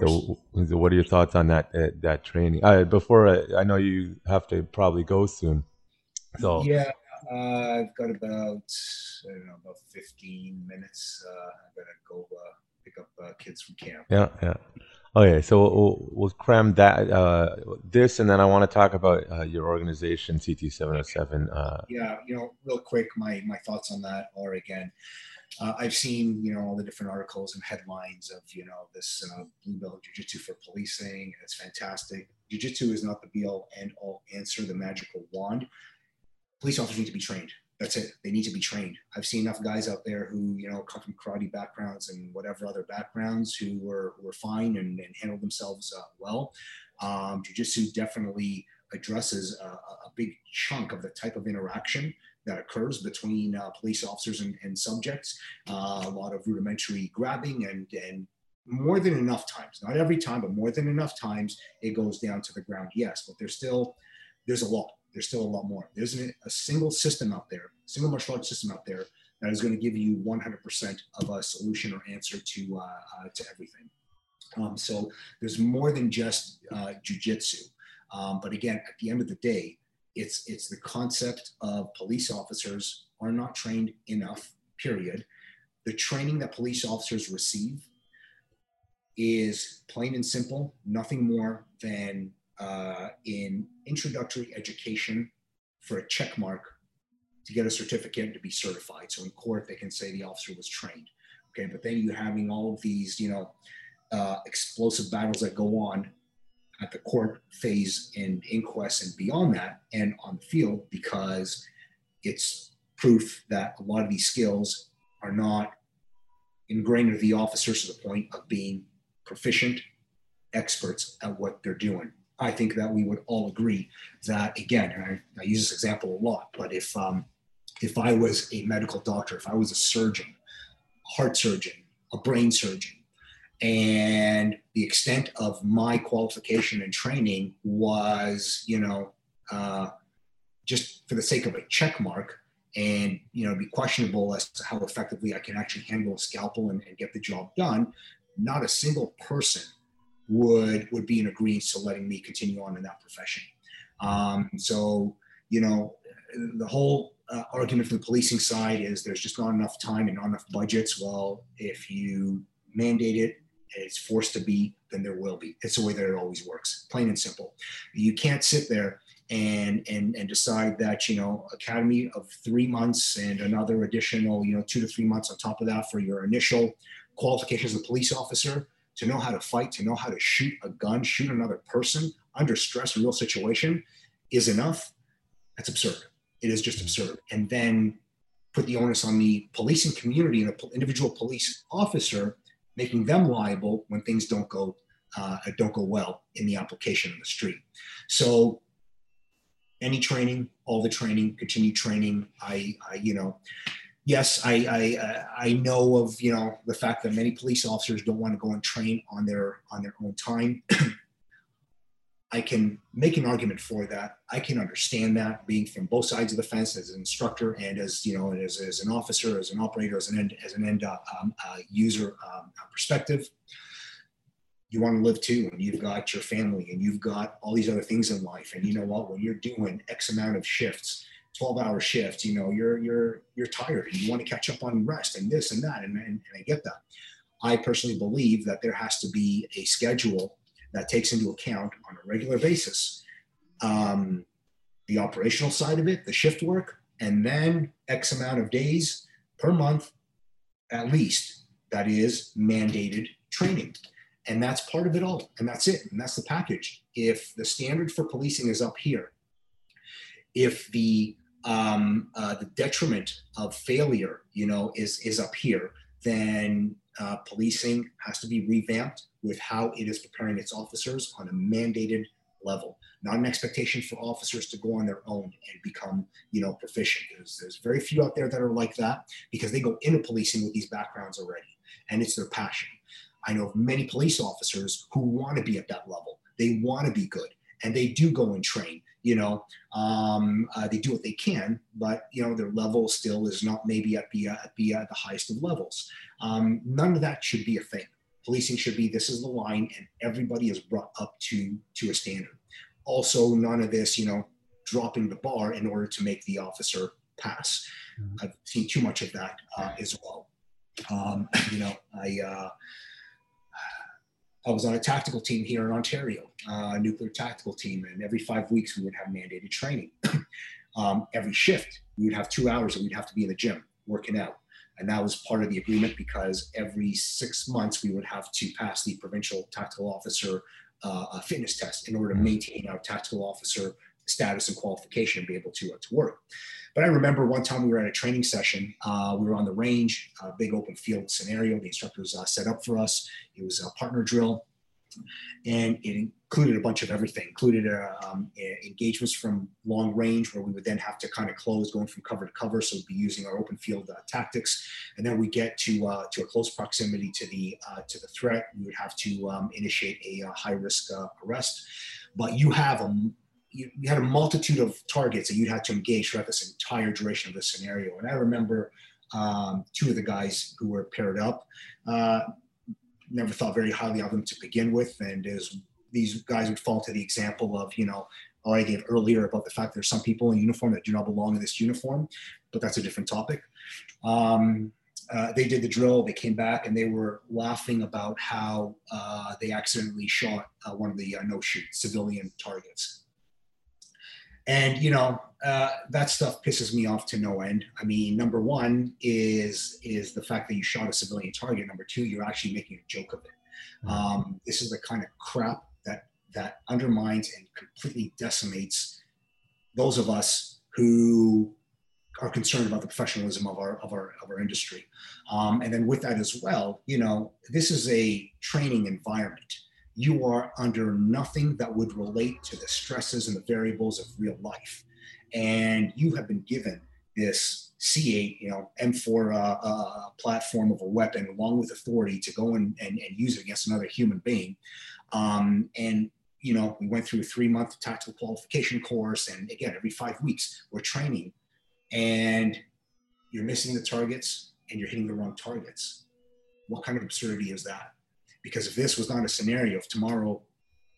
So, what are your thoughts on that uh, that training? Uh, before I, I, know you have to probably go soon. So yeah, uh, I've got about I don't know about fifteen minutes. Uh, I gotta go uh, pick up uh, kids from camp. Yeah, yeah. Okay, so we'll, we'll cram that uh, this, and then I want to talk about uh, your organization, CT seven hundred oh seven. Yeah, you know, real quick, my my thoughts on that are again uh, I've seen, you know, all the different articles and headlines of, you know, this uh, blue belt jiu-jitsu for policing. It's fantastic. Jiu-jitsu is not the be-all and all answer, the magical wand. Police officers need to be trained. That's it. They need to be trained. I've seen enough guys out there who, you know, come from karate backgrounds and whatever other backgrounds who were, were fine and, and handled themselves uh, well. Um, jiu-jitsu definitely addresses a, a big chunk of the type of interaction that occurs between uh, police officers and, and subjects. Uh, a lot of rudimentary grabbing and, and more than enough times, not every time, but more than enough times, it goes down to the ground. Yes, but there's still, there's a lot. There's still a lot more. There's a, a single system out there, single martial arts system out there that is going to give you 100% of a solution or answer to, uh, uh, to everything. Um, so there's more than just uh, jujitsu. Um, but again, at the end of the day, it's, it's the concept of police officers are not trained enough, period. The training that police officers receive is plain and simple, nothing more than uh, in introductory education for a check mark to get a certificate to be certified. So in court, they can say the officer was trained. Okay, but then you're having all of these, you know, uh, explosive battles that go on at the court phase and inquest and beyond that, and on the field because it's proof that a lot of these skills are not ingrained into the officers to the point of being proficient experts at what they're doing. I think that we would all agree that again, I, I use this example a lot, but if um, if I was a medical doctor, if I was a surgeon, a heart surgeon, a brain surgeon, and the extent of my qualification and training was, you know, uh, just for the sake of a check mark and, you know, be questionable as to how effectively I can actually handle a scalpel and, and get the job done, not a single person would would be in agreement to letting me continue on in that profession. Um, so, you know, the whole uh, argument from the policing side is there's just not enough time and not enough budgets. Well, if you mandate it it's forced to be, then there will be. It's the way that it always works, plain and simple. You can't sit there and and and decide that you know academy of three months and another additional you know two to three months on top of that for your initial qualifications as a police officer to know how to fight, to know how to shoot a gun, shoot another person under stress, real situation, is enough. That's absurd. It is just absurd. And then put the onus on the policing community and the individual police officer, making them liable when things don't go uh, don't go well in the application in the street. So any training, all the training, continue training. I, I you know, yes, I, I, I know of you know the fact that many police officers don't want to go and train on their on their own time. I can make an argument for that. I can understand that being from both sides of the fence as an instructor and as you know as, as an officer, as an operator, as an end as an end uh, um, uh, user um, perspective. You want to live too, and you've got your family, and you've got all these other things in life. And you know what? When you're doing X amount of shifts, 12 hour shifts, you know, you're, you're, you're tired and you want to catch up on rest and this and that. And, and, and I get that. I personally believe that there has to be a schedule that takes into account on a regular basis um, the operational side of it, the shift work, and then X amount of days per month, at least, that is mandated training. And that's part of it all. And that's it. And that's the package. If the standard for policing is up here, if the um, uh, the detriment of failure, you know, is is up here, then uh, policing has to be revamped with how it is preparing its officers on a mandated level, not an expectation for officers to go on their own and become, you know, proficient. There's there's very few out there that are like that because they go into policing with these backgrounds already, and it's their passion. I know of many police officers who want to be at that level. They want to be good, and they do go and train you know um, uh, they do what they can but you know their level still is not maybe at the uh, at the, uh, the highest of levels um, none of that should be a thing policing should be this is the line and everybody is brought up to to a standard also none of this you know dropping the bar in order to make the officer pass mm-hmm. i've seen too much of that uh, as well um, you know i uh, I was on a tactical team here in Ontario, uh, a nuclear tactical team, and every five weeks we would have mandated training. um, every shift, we would have two hours that we'd have to be in the gym working out. And that was part of the agreement because every six months we would have to pass the provincial tactical officer uh, fitness test in order to mm-hmm. maintain our tactical officer status and qualification and be able to, uh, to work. But I remember one time we were at a training session. Uh, we were on the range, a big open field scenario. The instructors uh, set up for us. It was a partner drill, and it included a bunch of everything. Included uh, um, engagements from long range, where we would then have to kind of close, going from cover to cover. So we'd be using our open field uh, tactics, and then we get to uh, to a close proximity to the uh, to the threat. We would have to um, initiate a high risk arrest. But you have a you, you, had a multitude of targets that you'd had to engage throughout this entire duration of the scenario. And I remember um, two of the guys who were paired up. Uh, never thought very highly of them to begin with, and as these guys would fall to the example of, you know, I gave earlier about the fact there's some people in uniform that do not belong in this uniform, but that's a different topic. Um, uh, they did the drill. They came back and they were laughing about how uh, they accidentally shot uh, one of the uh, no shoot civilian targets. And you know uh, that stuff pisses me off to no end. I mean, number one is is the fact that you shot a civilian target. Number two, you're actually making a joke of it. Mm-hmm. Um, this is the kind of crap that that undermines and completely decimates those of us who are concerned about the professionalism of our of our of our industry. Um, and then with that as well, you know, this is a training environment. You are under nothing that would relate to the stresses and the variables of real life, and you have been given this C8, you know, M4 uh, uh, platform of a weapon, along with authority to go and, and, and use it against another human being. Um, and you know, we went through a three month tactical qualification course. And again, every five weeks, we're training and you're missing the targets and you're hitting the wrong targets. What kind of absurdity is that? Because if this was not a scenario, if tomorrow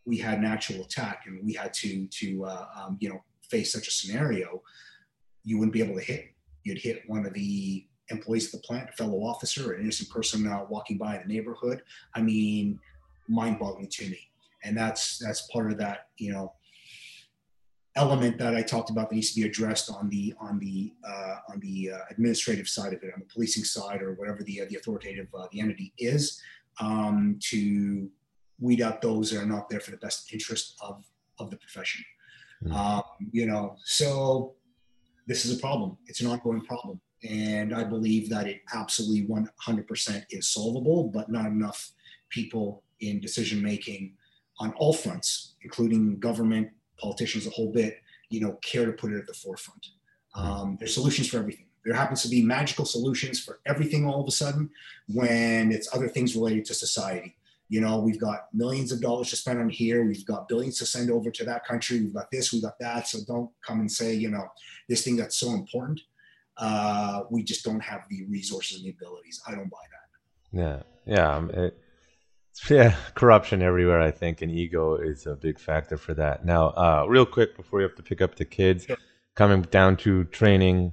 we had an actual attack and we had to, to uh, um, you know, face such a scenario, you wouldn't be able to hit. You'd hit one of the employees of the plant, a fellow officer, an innocent person uh, walking by the neighborhood. I mean, mind-boggling to me and that's that's part of that you know element that I talked about that needs to be addressed on the on the uh, on the uh, administrative side of it, on the policing side, or whatever the uh, the authoritative uh, the entity is, um, to weed out those that are not there for the best interest of of the profession. Mm-hmm. Um, you know, so this is a problem. It's an ongoing problem, and I believe that it absolutely 100% is solvable, but not enough people in decision making on all fronts, including government, politicians, a whole bit, you know, care to put it at the forefront. Um, there's solutions for everything. There happens to be magical solutions for everything all of a sudden when it's other things related to society. You know, we've got millions of dollars to spend on here. We've got billions to send over to that country. We've got this, we've got that. So don't come and say, you know, this thing that's so important. Uh, we just don't have the resources and the abilities. I don't buy that. Yeah. Yeah. Um, it, yeah, corruption everywhere, I think, and ego is a big factor for that. Now, uh, real quick before you have to pick up the kids, sure. coming down to training,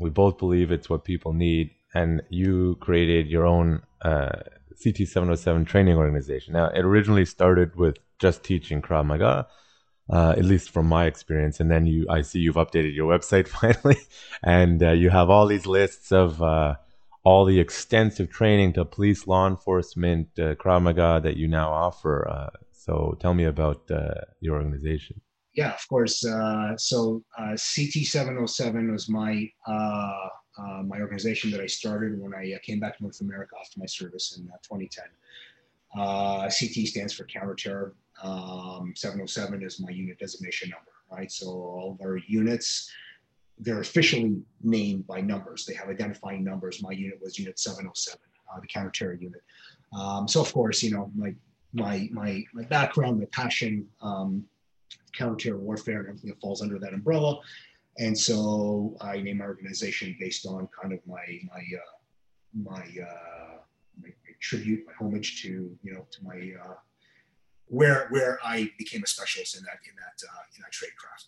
we both believe it's what people need, and you created your own uh, CT 707 training organization. Now, it originally started with just teaching Krav Maga, uh, at least from my experience, and then you, I see you've updated your website finally, and uh, you have all these lists of uh, all the extensive training to police, law enforcement, uh, Krav Maga that you now offer. Uh, so tell me about uh, your organization. Yeah, of course. Uh, so uh, CT 707 was my uh, my organization that I started when I came back to North America after my service in 2010. CT stands for counterterror. Um, 707 is my unit designation number, right? So all of our units they're officially named by numbers. They have identifying numbers. My unit was Unit 707, uh, the counter-terror unit. Um, so of course, you know, my my my my background, my passion, um, counter-terror warfare, and everything that falls under that umbrella. And so I named my organization based on kind of my my uh, my, uh, my, my tribute, my homage to you know to my uh, where where I became a specialist in that in that uh, in that trade craft.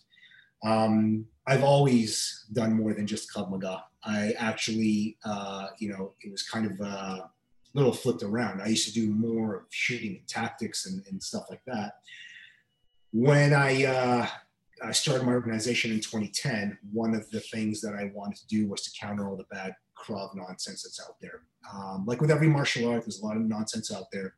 Um, I've always done more than just Krav Maga. I actually, uh, you know, it was kind of a little flipped around. I used to do more of shooting and tactics and, and stuff like that. When I, uh, I started my organization in 2010, one of the things that I wanted to do was to counter all the bad Krav nonsense that's out there. Um, like with every martial art, there's a lot of nonsense out there.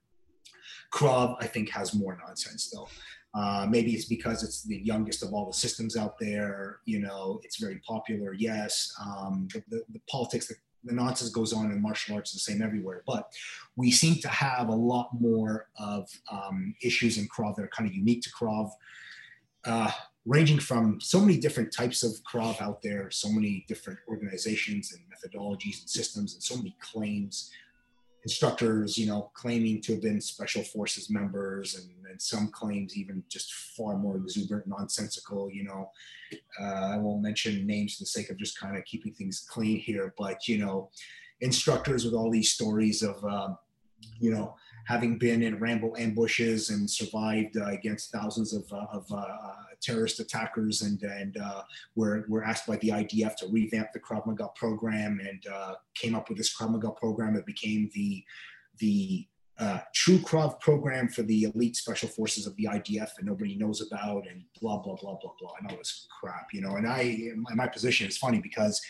Krav, I think, has more nonsense though. Uh, maybe it's because it's the youngest of all the systems out there. You know, it's very popular. Yes, um, the, the, politics, the, the, nonsense goes on in martial arts the same everywhere. But we seem to have a lot more of um, issues in Krav that are kind of unique to Krav, uh, ranging from so many different types of Krav out there, so many different organizations and methodologies and systems, and so many claims instructors, you know, claiming to have been special forces members, and, and some claims even just far more exuberant, nonsensical. You know, uh, I won't mention names for the sake of just kind of keeping things clean here, but you know, instructors with all these stories of, um, you know, having been in Rambo ambushes and survived uh, against thousands of, uh, of uh, terrorist attackers, and and uh, were were asked by the IDF to revamp the Krav Maga program, and uh, came up with this Krav Maga program that became the the uh, true Krav program for the elite special forces of the IDF that nobody knows about, and blah blah blah blah blah, and all this crap, you know. And I, my, my position is funny because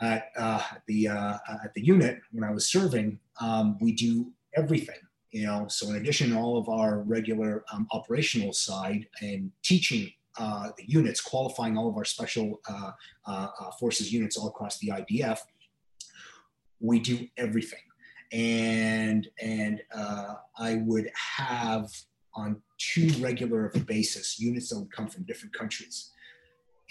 at uh, the uh, at the unit when I was serving, um, we do everything you know so in addition to all of our regular um, operational side and teaching uh, the units qualifying all of our special uh, uh, uh forces units all across the idf we do everything and and uh, i would have on two regular of a basis units that would come from different countries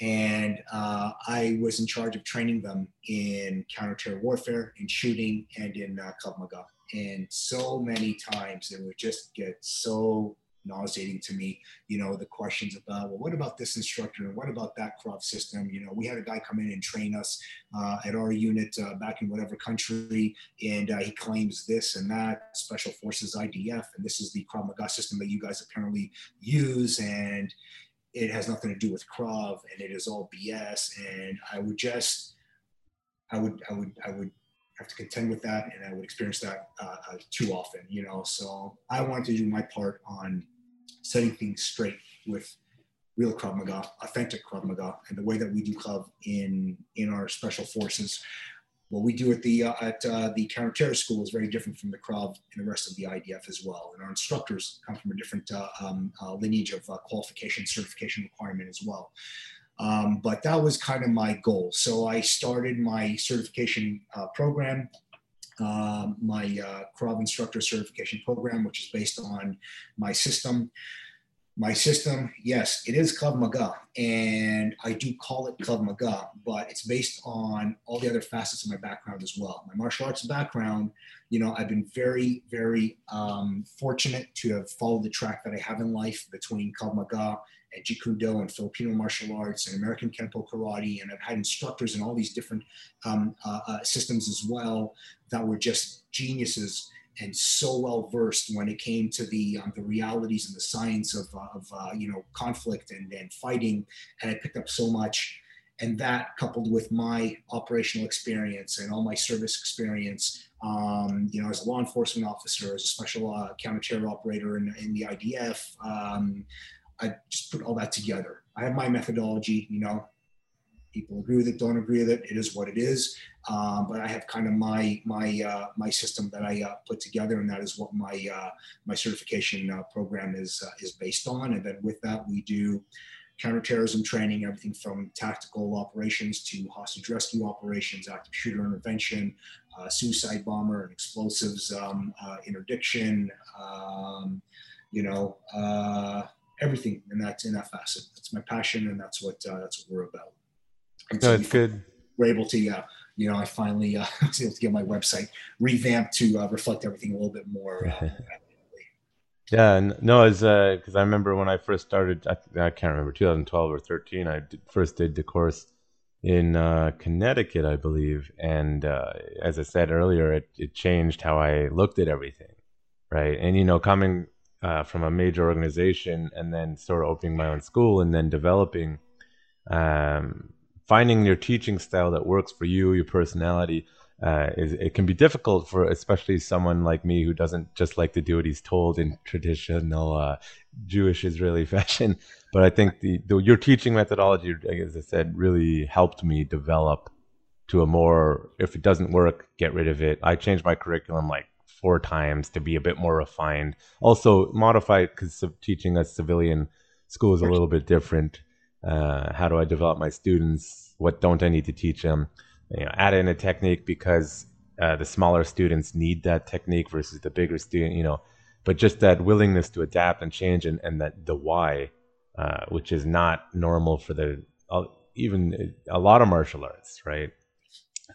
and uh, I was in charge of training them in counter-terror warfare, in shooting, and in uh, Krav Maga. And so many times it would just get so nauseating to me, you know, the questions about, well, what about this instructor and what about that Krav system? You know, we had a guy come in and train us uh, at our unit uh, back in whatever country, and uh, he claims this and that, Special Forces IDF, and this is the Krav Maga system that you guys apparently use, and it has nothing to do with Krav, and it is all BS. And I would just, I would, I would, I would have to contend with that, and I would experience that uh, uh, too often, you know. So I wanted to do my part on setting things straight with real Krav Maga, authentic Krav Maga, and the way that we do Krav in in our special forces. What we do at the uh, at uh, the counterterror school is very different from the Krav and the rest of the IDF as well. And our instructors come from a different uh, um, uh, lineage of qualification, certification requirement as well. Um, but that was kind of my goal. So I started my certification uh, program, uh, my uh, instructor certification program, which is based on my system. My system, yes, it is Krav Maga, and I do call it Krav Maga, but it's based on all the other facets of my background as well. My martial arts background, you know, I've been very, very um, fortunate to have followed the track that I have in life between Krav Maga and Do and Filipino martial arts and American Kenpo karate. And I've had instructors in all these different um, uh, uh, systems as well that were just geniuses and so well versed when it came to the um, the realities and the science of, uh, of uh, you know conflict and, and fighting. And I picked up so much. And that coupled with my operational experience and all my service experience, um, you know, as a law enforcement officer, as a special uh, counter-terror operator in, in the IDF, um, I just put all that together. I have my methodology, you know, people agree with it, don't agree with it. It is what it is. Um, but I have kind of my my uh, my system that I uh, put together, and that is what my uh, my certification uh, program is uh, is based on. And then with that, we do counterterrorism training, everything from tactical operations to hostage rescue operations, active shooter intervention, uh, suicide bomber and explosives um, interdiction. Um, you know everything in that in that facet. That's my passion, and that's what uh, that's what we're about. And so that's good. We're able to, uh, you know, I finally uh, was able to get my website revamped to uh, reflect everything a little bit more. Uh, yeah, no, as because uh, I remember when I first started, I, I, can't remember 2012 or 13. I did, first did the course in uh, Connecticut, I believe, and uh, as I said earlier, it, it changed how I looked at everything, right? And you know, coming uh, from a major organization and then sort of opening my own school and then developing um, finding your teaching style that works for you your personality uh, is it can be difficult for especially someone like me who doesn't just like to do what he's told in traditional uh, Jewish Israeli fashion. But I think the, the, your teaching methodology, as I said, really helped me develop to a more if it doesn't work, get rid of it. I changed my curriculum like four times to be a bit more refined. Also modified because teaching a civilian school is a little bit different. Uh, how do I develop my students? What don't I need to teach them? You know, add in a technique because uh, the smaller students need that technique versus the bigger student. You know, but just that willingness to adapt and change, and, and that the why, uh, which is not normal for the uh, even a lot of martial arts, right?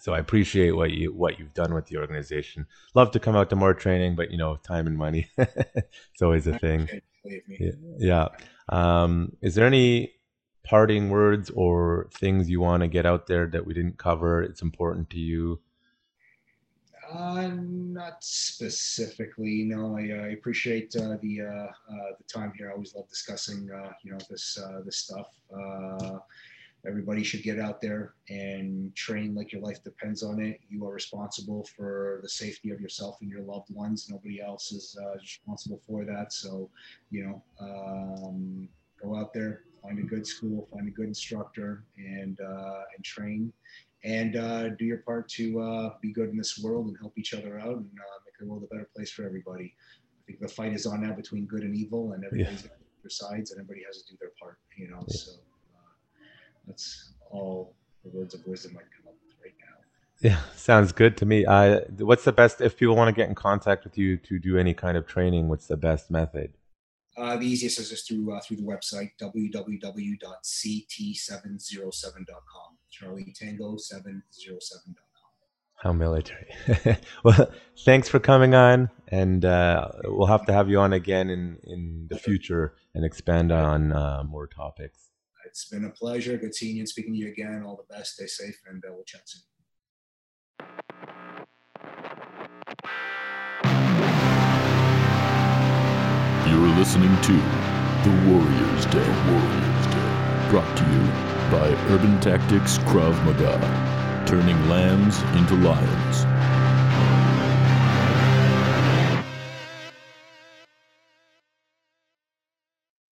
So I appreciate what you what you've done with the organization. Love to come out to more training, but you know, time and money, it's always a thing. Yeah. yeah. Um, is there any parting words or things you want to get out there that we didn't cover? It's important to you. Uh, not specifically. No, I, I appreciate uh, the uh, uh, the time here. I always love discussing, uh, you know, this uh, this stuff. Everybody should get out there and train like your life depends on it. You are responsible for the safety of yourself and your loved ones. Nobody else is responsible for that. So, you know, um, go out there, find a good school, find a good instructor, and and train and uh, do your part to uh, be good in this world and help each other out and uh, make the world a better place for everybody. I think the fight is on now between good and evil, and everybody's yeah. got their sides, and everybody has to do their part. You know, so uh, that's all the words of wisdom I can come up with right now. Yeah, sounds good to me. Uh, what's the best if people want to get in contact with you to do any kind of training? What's the best method? Uh, the easiest is just through uh, through the website www.ct707.com. Charlie Tango 707.com. How military. well, thanks for coming on, and uh, we'll have to have you on again in, in the future and expand on uh, more topics. It's been a pleasure. Good seeing you and speaking to you again. All the best. Stay safe, and uh, we'll chat soon. You're listening to The Warriors Day. Warriors Day. Brought to you by Urban Tactics Krav Maga, turning lambs into lions.